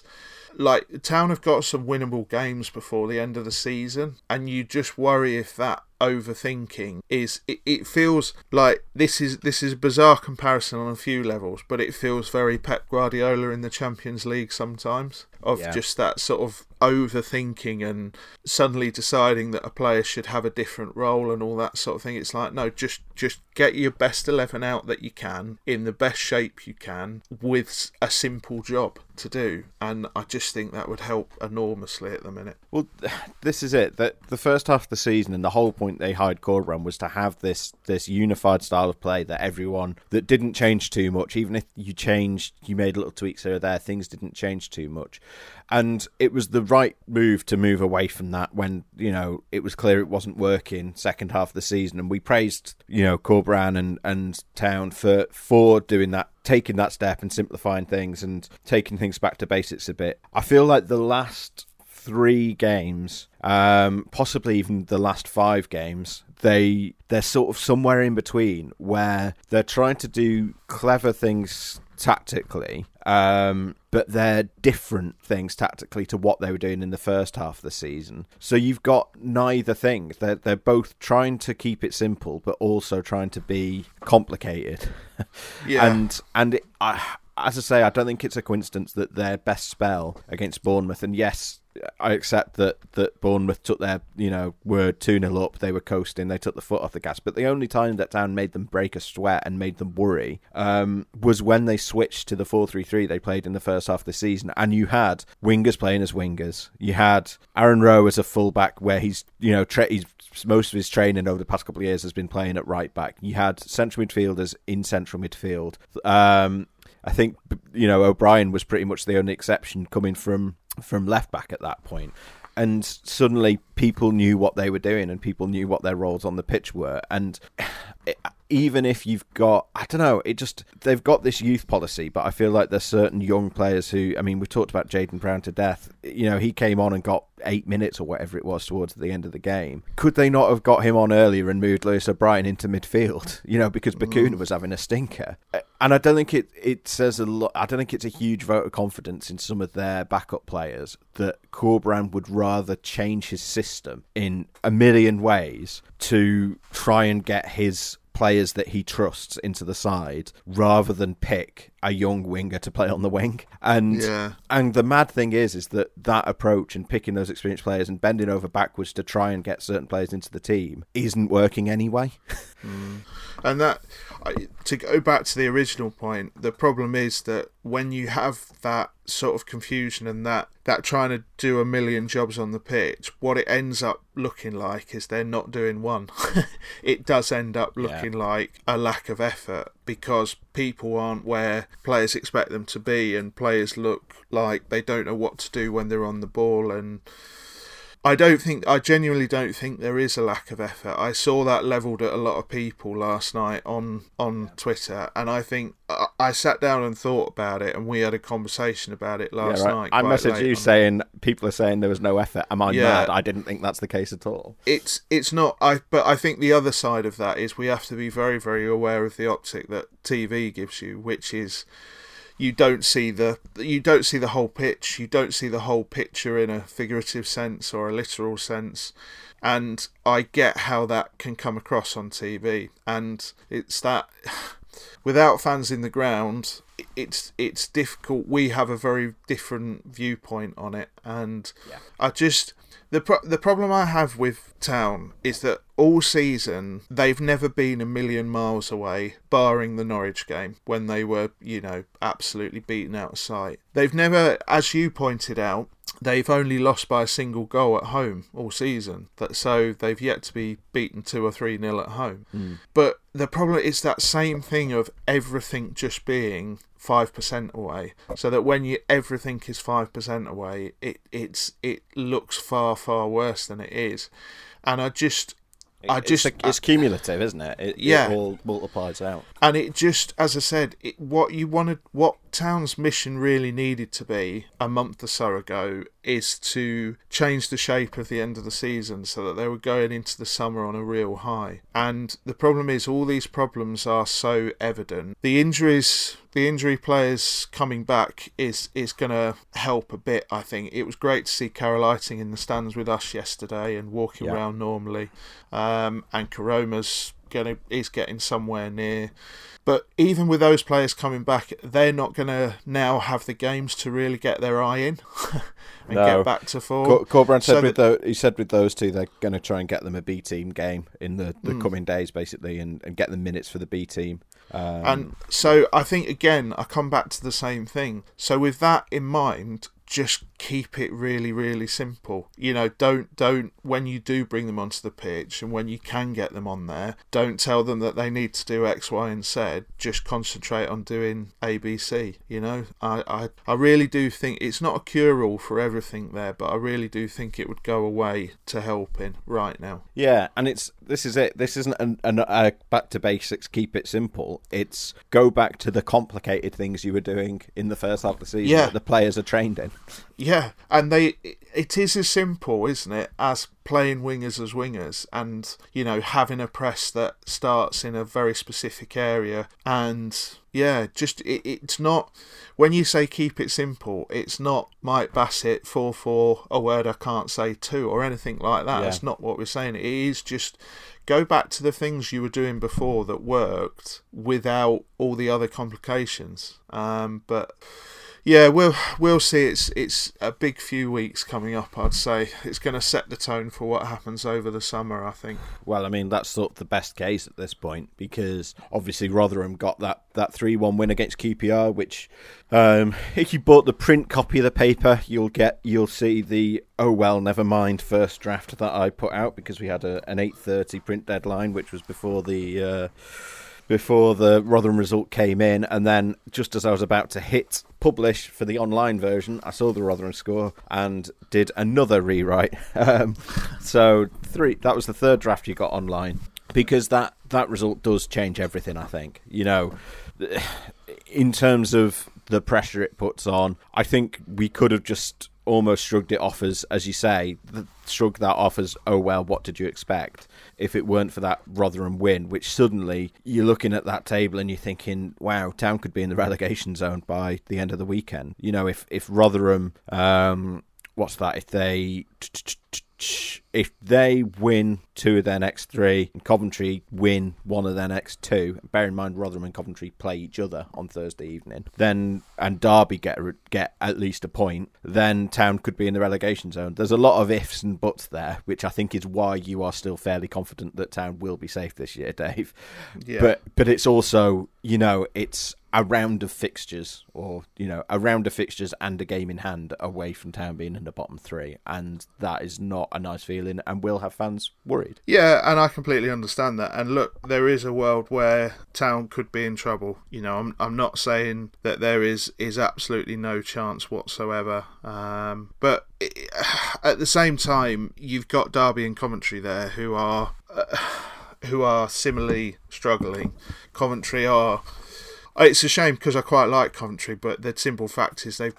like Town have got some winnable games before the end of the season, and you just worry if that overthinking is it, it feels like this is this is a bizarre comparison on a few levels but it feels very Pep Guardiola in the Champions League sometimes of Yeah. just that sort of overthinking and suddenly deciding that a player should have a different role and all that sort of thing it's like no just just get your best 11 out that you can in the best shape you can with a simple job to do and I just think that would help enormously at the minute Well, *sighs* this is it. That the first half of the season and the whole point they hired Corberan was to have this this unified style of play that everyone that didn't change too much. Even if you changed, you made little tweaks here or there, things didn't change too much. And it was the right move to move away from that when you know it was clear it wasn't working second half of the season. And we praised you know Corberan and and Town for for doing that taking that step and simplifying things and taking things back to basics a bit. I feel like the last three games, um, possibly even the last five games, they they're sort of somewhere in between where they're trying to do clever things tactically, um, but they're different things tactically to what they were doing in the first half of the season. So you've got neither thing. They're they're both trying to keep it simple, but also trying to be complicated. *laughs* Yeah. and and it, I, as I say, I don't think it's a coincidence that their best spell against Bournemouth, and yes, I accept that that Bournemouth took their you know were two 0 up, they were coasting, they took the foot off the gas. But the only time that Town made them break a sweat and made them worry um, was when they switched to the four three three they played in the first half of the season, and you had wingers playing as wingers. You had Aaron Rowe as a fullback, where he's you know tra- he's most of his training over the past couple of years has been playing at right back. You had central midfielders in central midfield. Um, I think you know O'Brien was pretty much the only exception coming from from left back at that point. And suddenly people knew what they were doing and people knew what their roles on the pitch were. And *sighs* it, even if you've got, I don't know, it just, they've got this youth policy, but I feel like there's certain young players who, I mean, we talked about Jaden Brown to death. You know, he came on and got eight minutes or whatever it was towards the end of the game. Could they not have got him on earlier and moved Lewis O'Brien into midfield? *laughs* You know, because mm. Bacuna was having a stinker. And I don't think it, it says a lot. I don't think it's a huge vote of confidence in some of their backup players that Corberan would rather change his system in a million ways to try and get his players that he trusts into the side rather than pick a young winger to play on the wing. And Yeah. and the mad thing is is that that approach and picking those experienced players and bending over backwards to try and get certain players into the team isn't working anyway. *laughs* And that, to go back to the original point, the problem is that when you have that sort of confusion and that that trying to do a million jobs on the pitch, what it ends up looking like is they're not doing one. *laughs* it does end up looking like a lack of effort because people aren't where players expect them to be, and players look like they don't know what to do when they're on the ball and. I don't think I genuinely don't think there is a lack of effort. I saw that levelled at a lot of people last night on on Twitter, and I think I, I sat down and thought about it, and we had a conversation about it last Yeah, right. night. I messaged you saying people are saying there was no effort. Am I Yeah. mad? I didn't think that's the case at all. it's it's not. I but I think the other side of that is we have to be very very aware of the optic that TV gives you, which is you don't see the you don't see the whole pitch. You don't see the whole picture in a figurative sense or a literal sense. And I get how that can come across on TV, and it's that without fans in the ground, it's it's difficult. We have a very different viewpoint on it, and I just the pro- the problem I have with Town is that all season they've never been a million miles away, barring the Norwich game when they were you know absolutely beaten out of sight. They've never, as you pointed out. They've only lost by a single goal at home all season. That so they've yet to be beaten two or three nil at home. Hmm. But the problem is that same thing of everything just being five percent away. So that when you everything is five percent away, it it's it looks far far worse than it is. And I just I just it's, it's cumulative, isn't it? it yeah, it all multiplies out. And it just, as I said, it, what you wanted, what Town's mission really needed to be a month or so ago is to change the shape of the end of the season so that they were going into the summer on a real high. And the problem is, all these problems are so evident. The injuries the injury players coming back is is going to help a bit. I think it was great to see Carel Eiting in the stands with us yesterday and walking yeah. around normally, um, and Koroma's going is getting somewhere near. But even with those players coming back, they're not going to now have the games to really get their eye in *laughs* and no. get back to form. Corberan said so with the, he said with those two, they're going to try and get them a B team game in the, the mm. coming days, basically, and, and get them minutes for the B team. Um, and so I think again, I come back to the same thing. So with that in mind, just keep it really really simple. You know don't don't when you do bring them onto the pitch and when you can get them on there don't tell them that they need to do x y and z. Just concentrate on doing abc you know? I i, I really do think it's not a cure all for everything there but i really do think it would go away to helping right now. Yeah and it's this is it. This isn't an, an, a back to basics keep it simple. It's go back to the complicated things you were doing in the first half of the season yeah. that the players are trained in yeah, and they it is as simple, isn't it, as playing wingers as wingers and, you know, having a press that starts in a very specific area and yeah, just it, it's not when you say keep it simple, it's not Mike Bassett four four a word I can't say two or anything like that. Yeah. That's not what we're saying. It is just go back to the things you were doing before that worked without all the other complications. Um, but yeah, we'll we'll see. It's it's a big few weeks coming up. I'd say it's going to set the tone for what happens over the summer. I think. Well, I mean that's sort of the best case at this point because obviously Rotherham got that that three one win against QPR, which um, if you bought the print copy of the paper, you'll get you'll see the oh well never mind first draft that I put out because we had a, an eight thirty print deadline, which was before the. Uh, before the Rotherham result came in, and then just as I was about to hit publish for the online version, I saw the Rotherham score and did another rewrite. *laughs* Um, so three that was the third draft you got online because that that result does change everything. I think you know, *sighs* in terms of the pressure it puts on, I think we could have just almost shrugged it off as, as you say, shrugged that off as, oh well, what did you expect? If it weren't for that Rotherham win, which suddenly you're looking at that table and you're thinking, wow, Town could be in the *laughs* relegation zone by the end of the weekend. You know, if if Rotherham, um, what's that? If they if they win two of their next three and Coventry win one of their next two, bear in mind Rotherham and Coventry play each other on Thursday evening, then and Derby get get at least a point, then Town could be in the relegation zone. There's a lot of ifs and buts there, which I think is why you are still fairly confident that Town will be safe this year, *laughs* Dave. Yeah. But but it's also you know it's a round of fixtures, or you know, a round of fixtures and a game in hand away from town being in the bottom three, and that is not a nice feeling, and will have fans worried. Yeah, and I completely understand that. And look, there is a world where town could be in trouble. You know, I'm I'm not saying that there is is absolutely no chance whatsoever, um, but at the same time, you've got Derby and Coventry there who are. Uh, who are similarly struggling. Coventry are it's a shame because I quite like Coventry, but the simple fact is they've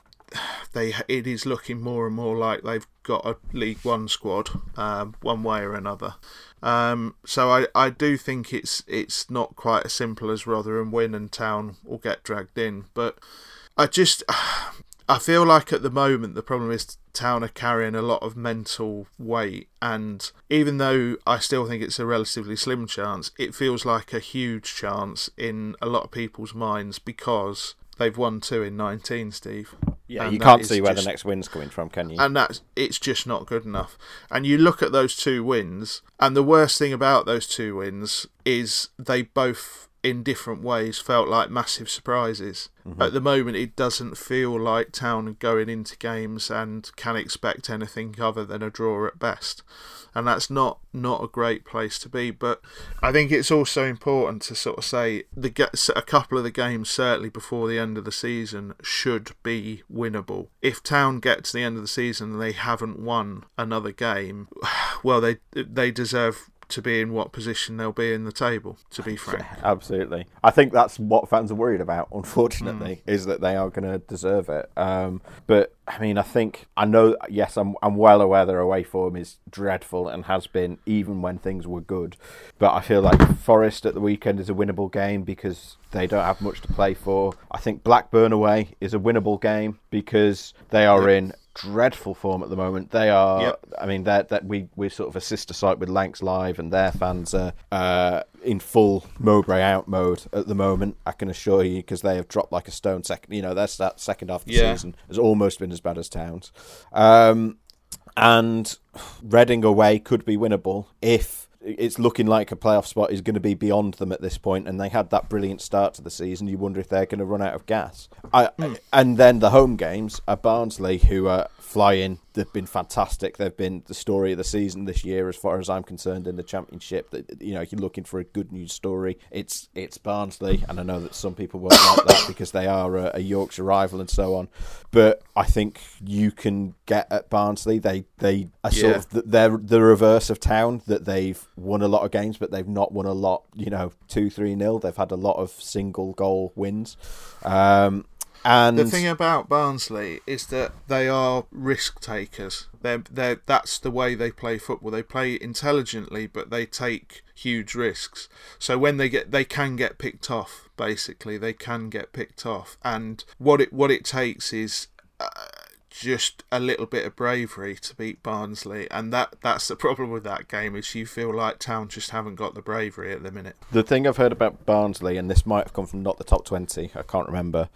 they it is looking more and more like they've got a League One squad, um, one way or another. Um, so I, I do think it's it's not quite as simple as Rotherham win and Town will get dragged in, but I just *sighs* I feel like at the moment the problem is Town are carrying a lot of mental weight, and even though I still think it's a relatively slim chance, it feels like a huge chance in a lot of people's minds because they've won two in 19, Steve. Yeah, and you can't see where just, the next win's coming from, can you? And that's it's just not good enough. And you look at those two wins, and the worst thing about those two wins is they both in different ways felt like massive surprises. Mm-hmm. At the moment, it doesn't feel like Town going into games and can expect anything other than a draw at best, and that's not not a great place to be. But I think it's also important to sort of say the a couple of the games certainly before the end of the season should be winnable. If Town get to the end of the season and they haven't won another game, *sighs* well, they they deserve to be in what position they'll be in the table. To be frank, *laughs* absolutely. I think that's what fans are worried about. Unfortunately, mm. is that they are going to deserve it. Um, but I mean, I think I know. Yes, I'm. I'm well aware their away form is dreadful and has been even when things were good. But I feel like Forest at the weekend is a winnable game because they don't have much to play for. I think Blackburn away is a winnable game because they are in dreadful form at the moment. They are. Yep. I mean, that that we we're sort of a sister site with Lancs Live, and their fans are uh, in full Mowbray out mode at the moment. I can assure you, because they have dropped like a stone. Second, you know, that's that second half of the yeah. season has almost been as bad as Towns. Um, and Reading away could be winnable if it's looking like a playoff spot is going to be beyond them at this point, and they had that brilliant start to the season. You wonder if they're going to run out of gas. I, mm. And then the home games are Barnsley, who are flying they've been fantastic. They've been the story of the season this year, as far as I'm concerned, in the championship. That you know, if you're looking for a good news story, it's it's Barnsley, and I know that some people won't like that because they are a, a, Yorkshire rival and so on. But I think you can get at Barnsley. They they are sort yeah. of they're the reverse of Town that they've won a lot of games, but they've not won a lot. You know, two three nil. They've had a lot of single goal wins. Um, and the thing about Barnsley is that they are risk takers. They're, they're, that's the way they play football. They play intelligently, but they take huge risks. So when they get, they can get picked off. Basically, they can get picked off. And what it what it takes is. Uh, just a little bit of bravery to beat Barnsley, and that that's the problem with that game is you feel like Town just haven't got the bravery at the minute. The thing I've heard about Barnsley, and this might have come from not the top twenty, I can't remember,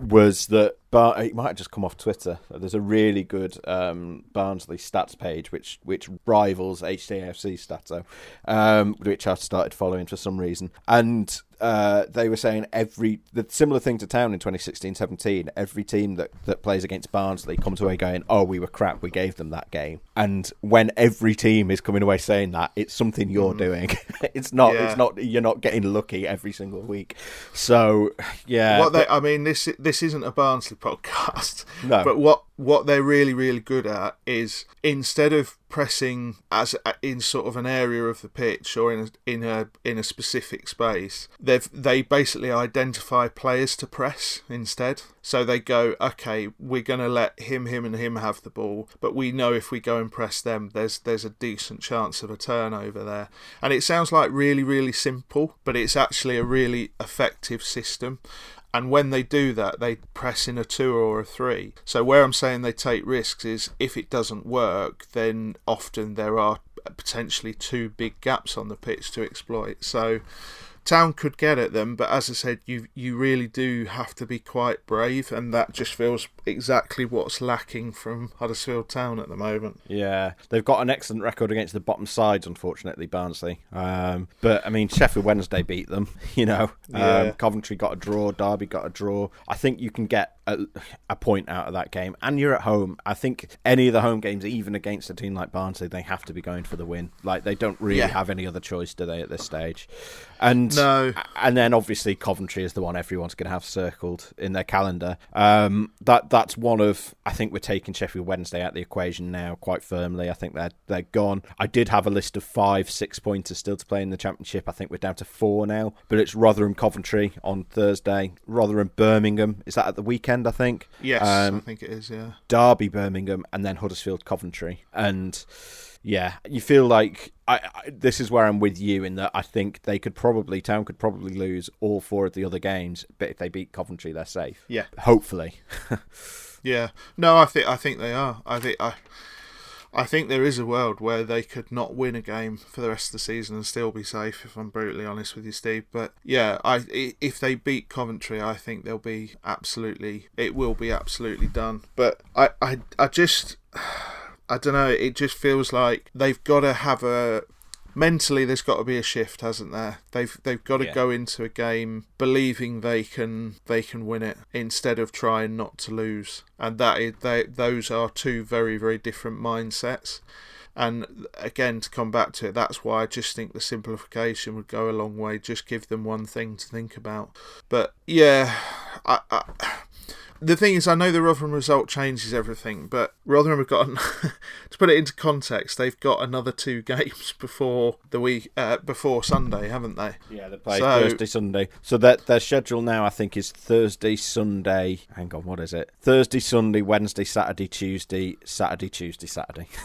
was that but it might have just come off Twitter. There's a really good um, Barnsley stats page which which rivals HTFC Stato, um, which I started following for some reason, and uh, they were saying every the similar thing to Town in 2016-17. Every team that, that plays against Barnsley comes away going, "Oh, we were crap. We gave them that game." And when every team is coming away saying that, it's something you're mm. doing. *laughs* it's not. Yeah. It's not. You're not getting lucky every single week. So *sighs* yeah. What they, I mean, this this isn't a Barnsley *laughs* podcast. No. But what what they're really really good at is instead of pressing as uh, in sort of an area of the pitch or in a, in a in a specific space they they basically identify players to press instead. So they go okay we're going to let him him and him have the ball but we know if we go and press them there's there's a decent chance of a turnover there. And it sounds like really really simple but it's actually a really effective system and when they do that, they press in a two or a three. So, where I'm saying they take risks is if it doesn't work, then often there are potentially two big gaps on the pitch to exploit. So, Town could get at them, but as I said, you you really do have to be quite brave, and that just feels exactly what's lacking from Huddersfield Town at the moment. Yeah, they've got an excellent record against the bottom sides, unfortunately, Barnsley. Um, but I mean, Sheffield Wednesday beat them. *laughs* You know, um, Coventry got a draw, Derby got a draw. I think you can get a, a, point out of that game, and you're at home. I think any of the home games, even against a team like Barnsley, they have to be going for the win. Like they don't really yeah. have any other choice, do they, at this stage? And no, and then obviously Coventry is the one everyone's going to have circled in their calendar. Um, that that's one of I think we're taking Sheffield Wednesday out the equation now quite firmly. I think they're they're gone. I did have a list of five six pointers still to play in the championship. I think we're down to four now, but it's Rotherham Coventry on Thursday, Rotherham Birmingham. Is that at the weekend? I think. Yes, um, I think it is. Yeah. Derby Birmingham and then Huddersfield Coventry and yeah, you feel like I, I, this is where I'm with you in that I think they could probably Town could probably lose all four of the other games, but if they beat Coventry, they're safe. Yeah, hopefully. *laughs* yeah, no, I think I think they are. I think I. I think there is a world where they could not win a game for the rest of the season and still be safe. If I'm brutally honest with you, Steve. But yeah, I if they beat Coventry, I think they'll be absolutely. It will be absolutely done. But I I, I just. I don't know. It just feels like they've got to have a mentally. There's got to be a shift, hasn't there? They've they've got to yeah. go into a game believing they can they can win it instead of trying not to lose. And that is, they those are two very very different mindsets. And again, to come back to it, that's why I just think the simplification would go a long way. Just give them one thing to think about. But yeah, I, I the thing is, I know the Rotherham result changes everything, but Rotherham have got, *laughs* to put it into context, they've got another two *laughs* games before the week uh, before Sunday, haven't they? Yeah, they play so, Thursday, Sunday. So that their schedule now, I think, is Thursday, Sunday. Hang on, what is it? Thursday, Sunday, Wednesday, Saturday, Tuesday, Saturday, Tuesday, Saturday. *laughs*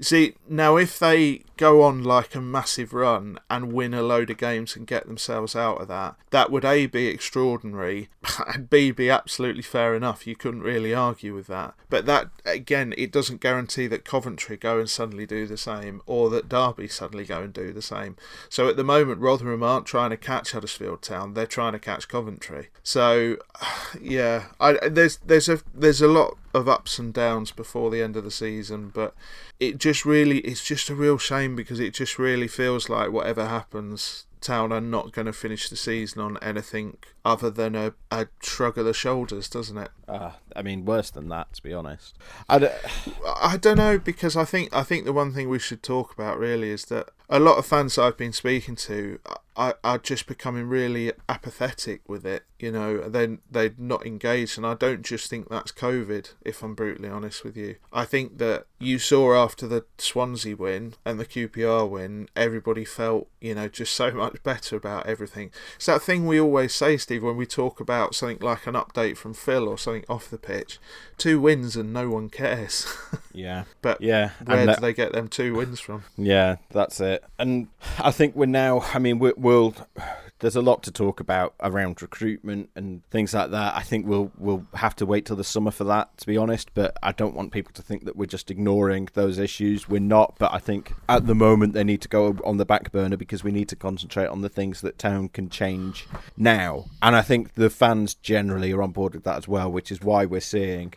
See, now if they go on like a massive run and win a load of games and get themselves out of that, that would A be extraordinary *laughs* and B be absolutely fair enough. You couldn't really argue with that. But that, again, it doesn't guarantee that Coventry go and suddenly do the same or that Derby suddenly go and do the same. So at the moment, Rotherham aren't trying to catch Huddersfield Town, they're trying to catch Coventry. So, *sighs* yeah, I, there's, there's, a, there's a lot of ups and downs before the end of the season, but it just really it's just a real shame because it just really feels like whatever happens Town are not going to finish the season on anything other than a, a shrug of the shoulders, doesn't it? Uh, I mean, worse than that, to be honest. I don't, I don't know because I think I think the one thing we should talk about really is that a lot of fans that I've been speaking to are, are just becoming really apathetic with it. You know, then they're not engaged, and I don't just think that's COVID. If I'm brutally honest with you, I think that you saw after the Swansea win and the QPR win, everybody felt you know just so *laughs* much better about everything. It's that thing we always say, Steve, when we talk about something like an update from Phil or something off the pitch. Two wins and no one cares. *laughs* Yeah, but yeah, where do they get them two wins from? Yeah, that's it. And I think we're now. I mean, we will there's a lot to talk about around recruitment and things like that. I think we'll we'll have to wait till the summer for that, to be honest. But I don't want people to think that we're just ignoring those issues. We're not. But I think at the moment they need to go on the back burner because we need to concentrate on the things that town can change now. And I think the fans generally are on board with that as well, which is why we're seeing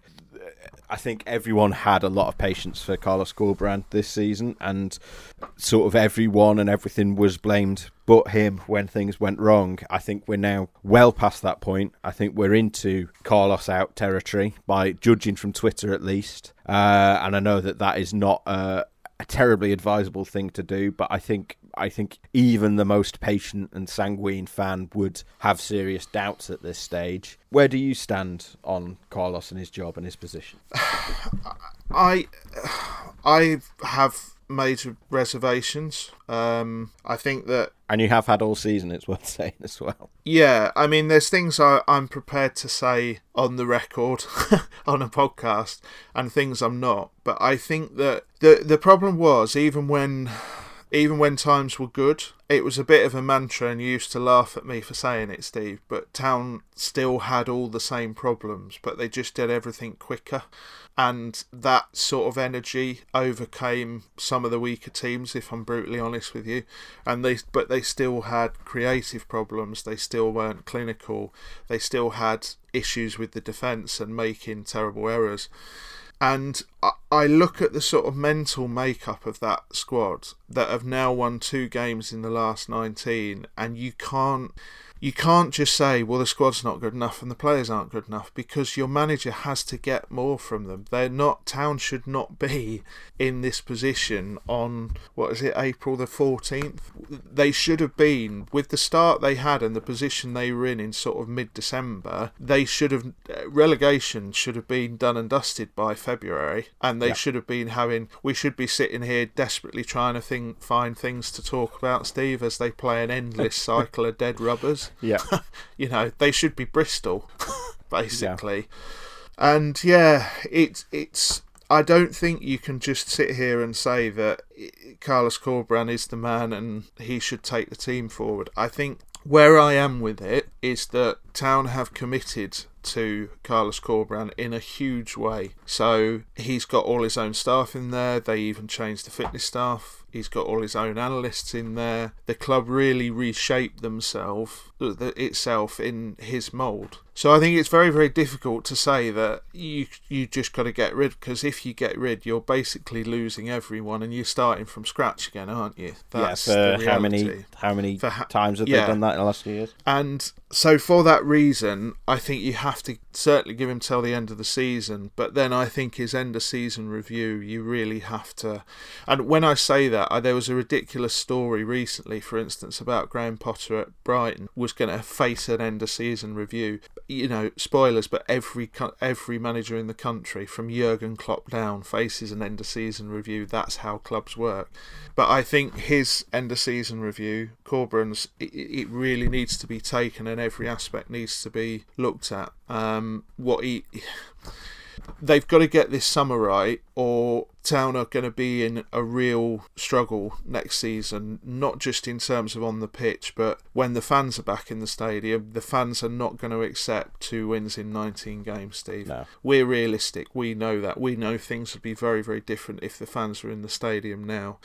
I think everyone had a lot of patience for Carlos Corberan this season, and sort of everyone and everything was blamed but him when things went wrong. I think we're now well past that point. I think we're into Carlos out territory by judging from Twitter at least, uh, and I know that that is not a, a terribly advisable thing to do, but I think I think even the most patient and sanguine fan would have serious doubts at this stage. Where do you stand on Carlos and his job and his position? *sighs* I I have major reservations. Um, I think that, and you have had all season. It's worth *laughs* saying as well. Yeah, I mean, there's things I, I'm prepared to say on the record *laughs* on a podcast, and things I'm not. But I think that the the problem was even when even when times were good, it was a bit of a mantra, and you used to laugh at me for saying it, Steve. But Town still had all the same problems, but they just did everything quicker. And that sort of energy overcame some of the weaker teams, if I'm brutally honest with you. And they, but they still had creative problems. They still weren't clinical. They still had issues with the defence and making terrible errors. And I look at the sort of mental makeup of that squad that have now won two games in the last 19, and you can't you can't just say, well, the squad's not good enough and the players aren't good enough because your manager has to get more from them. They're not, Town should not be in this position on, what is it, April the 14th? They should have been, with the start they had and the position they were in in sort of mid December, they should have, uh, relegation should have been done and dusted by February and they yeah. should have been having, we should be sitting here desperately trying to think, find things to talk about, Steve, as they play an endless *laughs* cycle of dead rubbers. Yeah. *laughs* you know, they should be Bristol, *laughs* basically. Yeah. And yeah, it's it's. I don't think you can just sit here and say that Carlos Corberan is the man and he should take the team forward. I think where I am with it is that Town have committed to Carlos Corberan in a huge way. So he's got all his own staff in there. They even changed the fitness staff He's got all his own analysts in there. The club really reshaped themselves itself in his mould. So I think it's very very difficult to say that you you just got to get rid because if you get rid, you're basically losing everyone and you're starting from scratch again, aren't you? That's yeah. For how many how many ha- times have yeah. they done that in the last few years? And so for that that reason, I think you have to certainly give him till the end of the season. But then I think his end of season review, you really have to. And when I say that, I, there was a ridiculous story recently, for instance, about Graham Potter at Brighton was going to face an end of season review. You know, spoilers, but every every manager in the country, from Jurgen Klopp down, faces an end of season review. That's how clubs work. But I think his end of season review, Corberan's, it, it really needs to be taken, and every aspect needs to be looked at. Um, what he *sighs* they've got to get this summer right, or Town are going to be in a real struggle next season, not just in terms of on the pitch, but when the fans are back in the stadium, the fans are not going to accept two wins in 19 games, Steve. No. We're realistic. We know that. We know things would be very, very different if the fans were in the stadium now.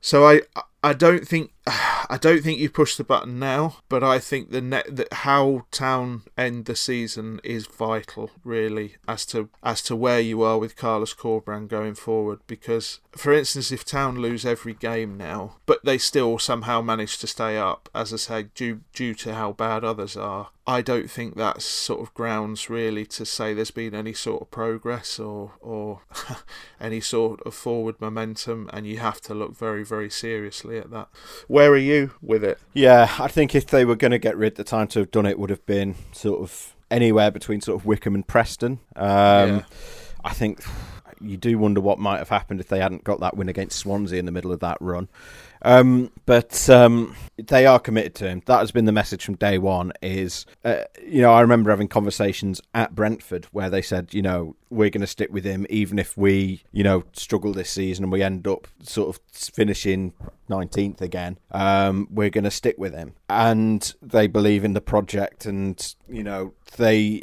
So I I don't think *sighs* I don't think you push the button now, but I think the net that how Town end the season is vital, really, as to as to where you are with Carlos Corberan going forward. Because, for instance, if Town lose every game now, but they still somehow manage to stay up, as I say, due due to how bad others are, I don't think that's sort of grounds really to say there's been any sort of progress or or *laughs* any sort of forward momentum, and you have to look very very seriously at that. Where are you with it? Yeah, I think if they were going to get rid, the time to have done it would have been sort of anywhere between sort of Wycombe and Preston. Um, yeah. I think you do wonder what might have happened if they hadn't got that win against Swansea in the middle of that run. Um, but um, they are committed to him. That has been the message from day one. Is uh, you know I remember having conversations at Brentford where they said you know we're going to stick with him even if we you know struggle this season and we end up sort of finishing 19th again. Um, we're going to stick with him, and they believe in the project, and you know they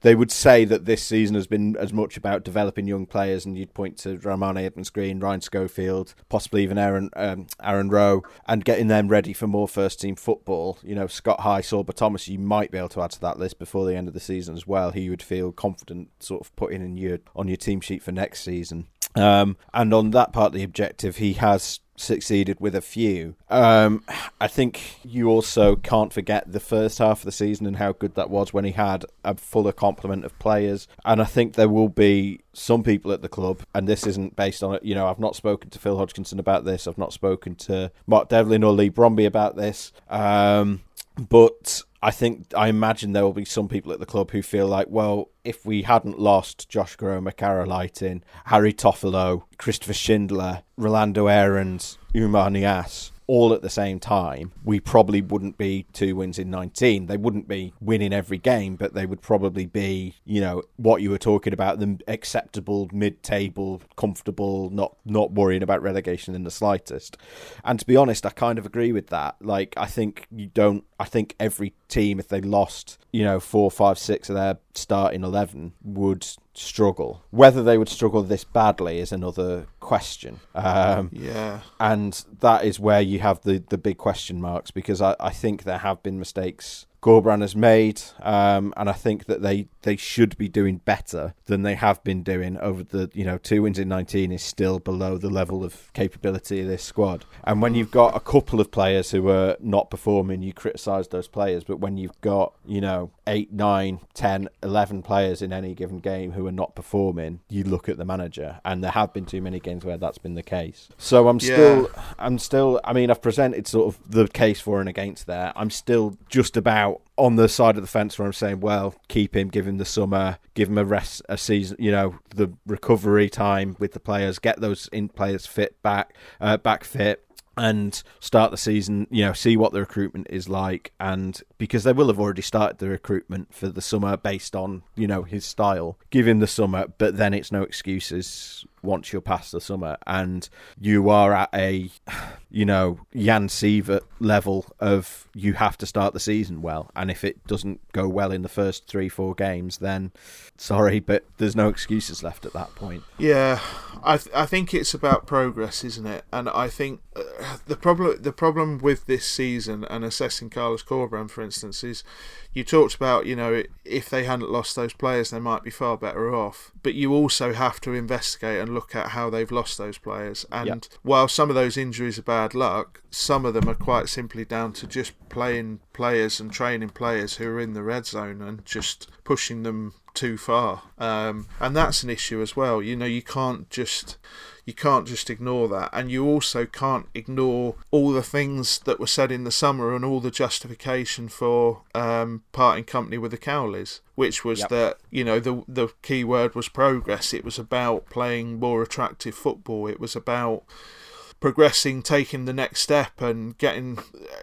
they would say that this season has been as much about developing young players, and you'd point to Rarmani Edmonds-Green, Ryan Schofield, possibly even Aaron um, Aaron Rowe, and getting them ready for more first team football. You know, Scott High, Sorba Thomas, you might be able to add to that list before the end of the season as well. He would feel confident sort of putting in your on your team sheet for next season. Um, and on that part of the objective, he has succeeded with a few. Um, I think you also can't forget the first half of the season and how good that was when he had a fuller complement of players. And I think there will be some people at the club, and this isn't based on it. You know, I've not spoken to Phil Hodgkinson about this. I've not spoken to Mark Devlin or Leigh Bromby about this. Um, but I think I imagine there will be some people at the club who feel like, well, if we hadn't lost Josh Koroma, Eiting, Harry Toffolo, Christopher Schindler, Rolando Aarons, Oumar Niasse, all at the same time, we probably wouldn't be two wins in 19. They wouldn't be winning every game, but they would probably be, you know, what you were talking about, the acceptable mid-table, comfortable, not not worrying about relegation in the slightest. And to be honest, I kind of agree with that. Like, I think you don't. I think every team, if they lost, you know, four, five, six of their starting eleven, would struggle. Whether they would struggle this badly is another question. Um, yeah. And that is where you have the, the big question marks because I, I think there have been mistakes Corberan has made, um, and I think that they, they should be doing better than they have been doing over the you know two wins in 19 is still below the level of capability of this squad. And when you've got a couple of players who are not performing, you criticise those players. But when you've got you know eight, nine, 10, 11 players in any given game who are not performing, you look at the manager, and there have been too many games where that's been the case. So I'm still, yeah. I'm still. I mean, I've presented sort of the case for and against there. I'm still just about on the side of the fence where I'm saying, well, keep him, give him the summer, give him a rest, a season, you know, the recovery time with the players, get those in players fit back, uh, back fit, and start the season, you know, see what the recruitment is like. And because they will have already started the recruitment for the summer based on, you know, his style, give him the summer, but then it's no excuses once you're past the summer and you are at a you know Jan Siewert level of you have to start the season well. And if it doesn't go well in the first 3 4 games then sorry but there's no excuses left at that point. Yeah i th- i think it's about progress isn't it? And i think uh, the problem the problem with this season and assessing Carlos Corberan for instance is you talked about, you know, if they hadn't lost those players, they might be far better off. But you also have to investigate and look at how they've lost those players. And yep. while some of those injuries are bad luck, some of them are quite simply down to just playing players and training players who are in the red zone and just pushing them too far. Um, and that's an issue as well. You know, you can't just you can't just ignore that, and you also can't ignore all the things that were said in the summer and all the justification for um, parting company with the Cowleys, which was Yep. that you know the the key word was progress. It was about playing more attractive football. It was about progressing, taking the next step, and getting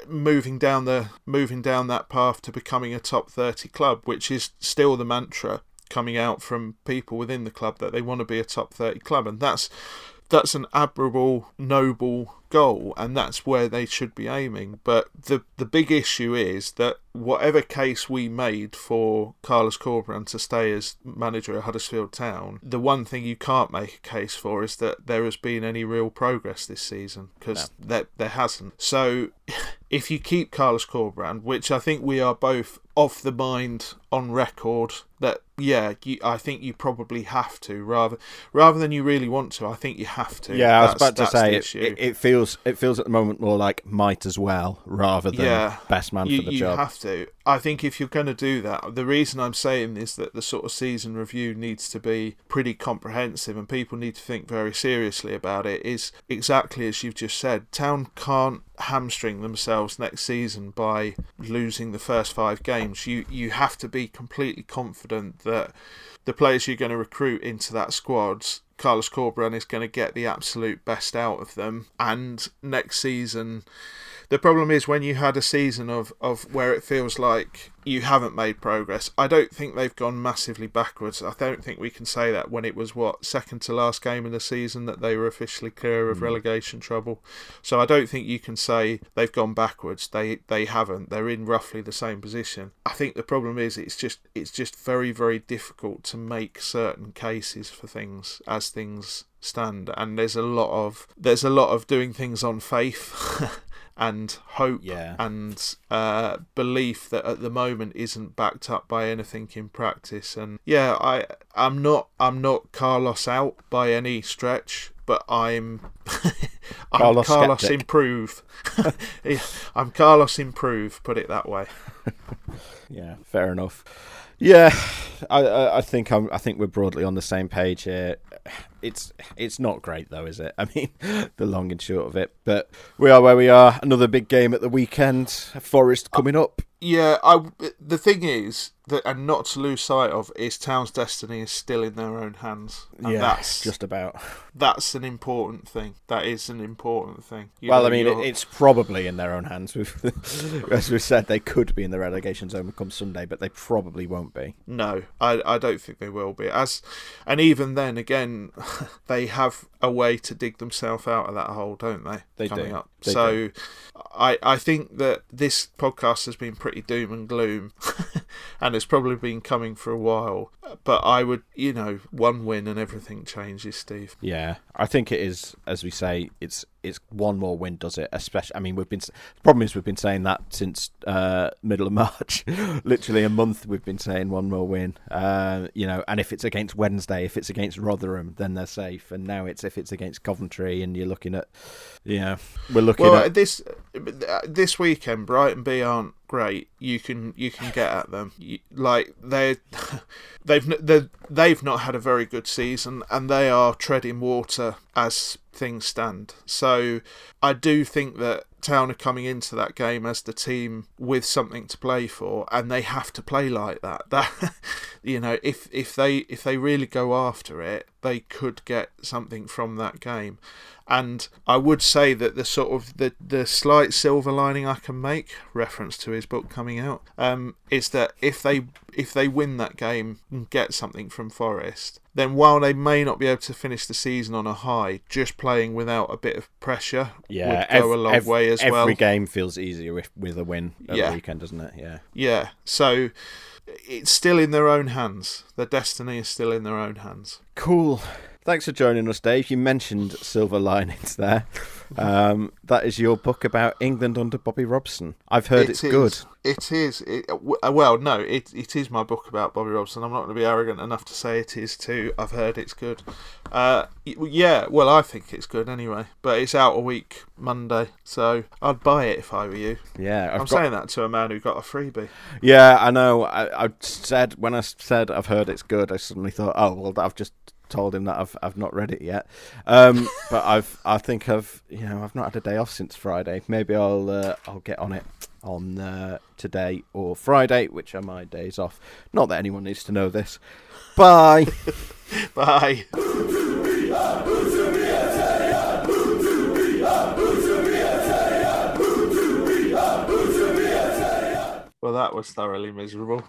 moving down the moving down that path to becoming a top thirty club, which is still the mantra coming out from people within the club that they want to be a top thirty club, and that's that's an admirable, noble goal, and that's where they should be aiming. But the the big issue is that whatever case we made for Carlos Corberan to stay as manager at Huddersfield Town, the one thing you can't make a case for is that there has been any real progress this season because there there hasn't. So. *laughs* If you keep Carlos Corberan, which I think we are both off the mind on record that yeah, you, I think you probably have to rather rather than you really want to. I think you have to. Yeah, I was That's- about to say it, it. It feels it feels at the moment more like might as well rather than Yeah, best man you, for the you job. have to. I think if you're going to do that, the reason I'm saying is that the sort of season review needs to be pretty comprehensive and people need to think very seriously about it. Is exactly as you've just said. Town can't hamstring themselves next season by losing the first five games. You you have to be completely confident that the players you're going to recruit into that squad Carlos Corberan is going to get the absolute best out of them. And next season, the problem is when you had a season of, of where it feels like you haven't made progress. I don't think they've gone massively backwards. I don't think we can say that when it was what second to last game in the season that they were officially clear of hmm. relegation trouble. So I don't think you can say they've gone backwards. They they haven't. They're in roughly the same position. I think the problem is it's just it's just very very difficult to make certain cases for things as things stand and there's a lot of there's a lot of doing things on faith *laughs* and hope Yeah. and uh, belief that at the moment isn't backed up by anything in practice. And yeah, I I'm not I'm not Carlos out by any stretch, but I'm *laughs* I'm Carlos Carlos, improve. *laughs* Yeah, I'm Carlos improve. Put it that way. *laughs* Yeah, fair enough. Yeah, I, I, I think I'm. I think we're broadly on the same page here. It's it's not great though, is it? *laughs* I mean, the long and short of it. But we are where we are. Another big game at the weekend. Forest coming up. Yeah, I. The thing is that, and not to lose sight of, is Town's destiny is still in their own hands. And yeah, that's just about. that's an important thing. That is an important thing. You well, know, I mean, you're- it's probably in their own hands. We've, *laughs* as we said, they could be in the relegation zone come Sunday, but they probably won't be. No, I, I don't think they will be. As and even then, again, *laughs* they have a way to dig themselves out of that hole, don't they? They coming do. up. They so, I I think that this podcast has been pretty doom and gloom, *laughs* and it's probably been coming for a while. But I would, you know, one win and everything changes, Steve. Yeah, I think it is. As we say, it's it's one more win, does it? Especially, I mean, we've been. The problem is we've been saying that since uh, middle of March, *laughs* literally a month. We've been saying one more win. Uh, you know, and if it's against Wednesday, if it's against Rotherham, then they're safe. And now it's if it's against Coventry, and you're looking at, yeah, we're looking Well, at. this this weekend, Brighton B aren't great. You can you can get at them. You, like they *laughs* they've they've not had a very good season, and they are treading water as things stand. So I do think that Town are coming into that game as the team with something to play for, and they have to play like that. *laughs* That you know, if if they if they really go after it, they could get something from that game. And I would say that the sort of the, the slight silver lining I can make, reference to his book coming out, um, is that if they if they win that game and get something from Forest, then while they may not be able to finish the season on a high, just playing without a bit of pressure yeah, would ev- go a long ev- way as every well. game feels easier with, with a win at Yeah. the weekend, doesn't it? Yeah. Yeah, so it's still in their own hands. Their destiny is still in their own hands. Cool. Thanks for joining us, Dave. You mentioned Silver Linings there. Um, that is your book about England under Bobby Robson. I've heard It it's is. good. It is. It, uh, well, no, it it is my book about Bobby Robson. I'm not going to be arrogant enough to say it is too. I've heard it's good. Uh, yeah, well, I think it's good anyway. But it's out a week Monday, so I'd buy it if I were you. Yeah, I've I'm got- saying that to a man who got a freebie. Yeah, I know. I, I said when I said I've heard it's good, I suddenly thought, oh well, I've just told him that I've I've not read it yet. Um, *laughs* but I've I think I've you know I've not had a day off since Friday. Maybe I'll uh, I'll get on it on uh, today or Friday, which are my days off. Not that anyone needs to know this. Bye. *laughs* Bye. Well, that was thoroughly miserable.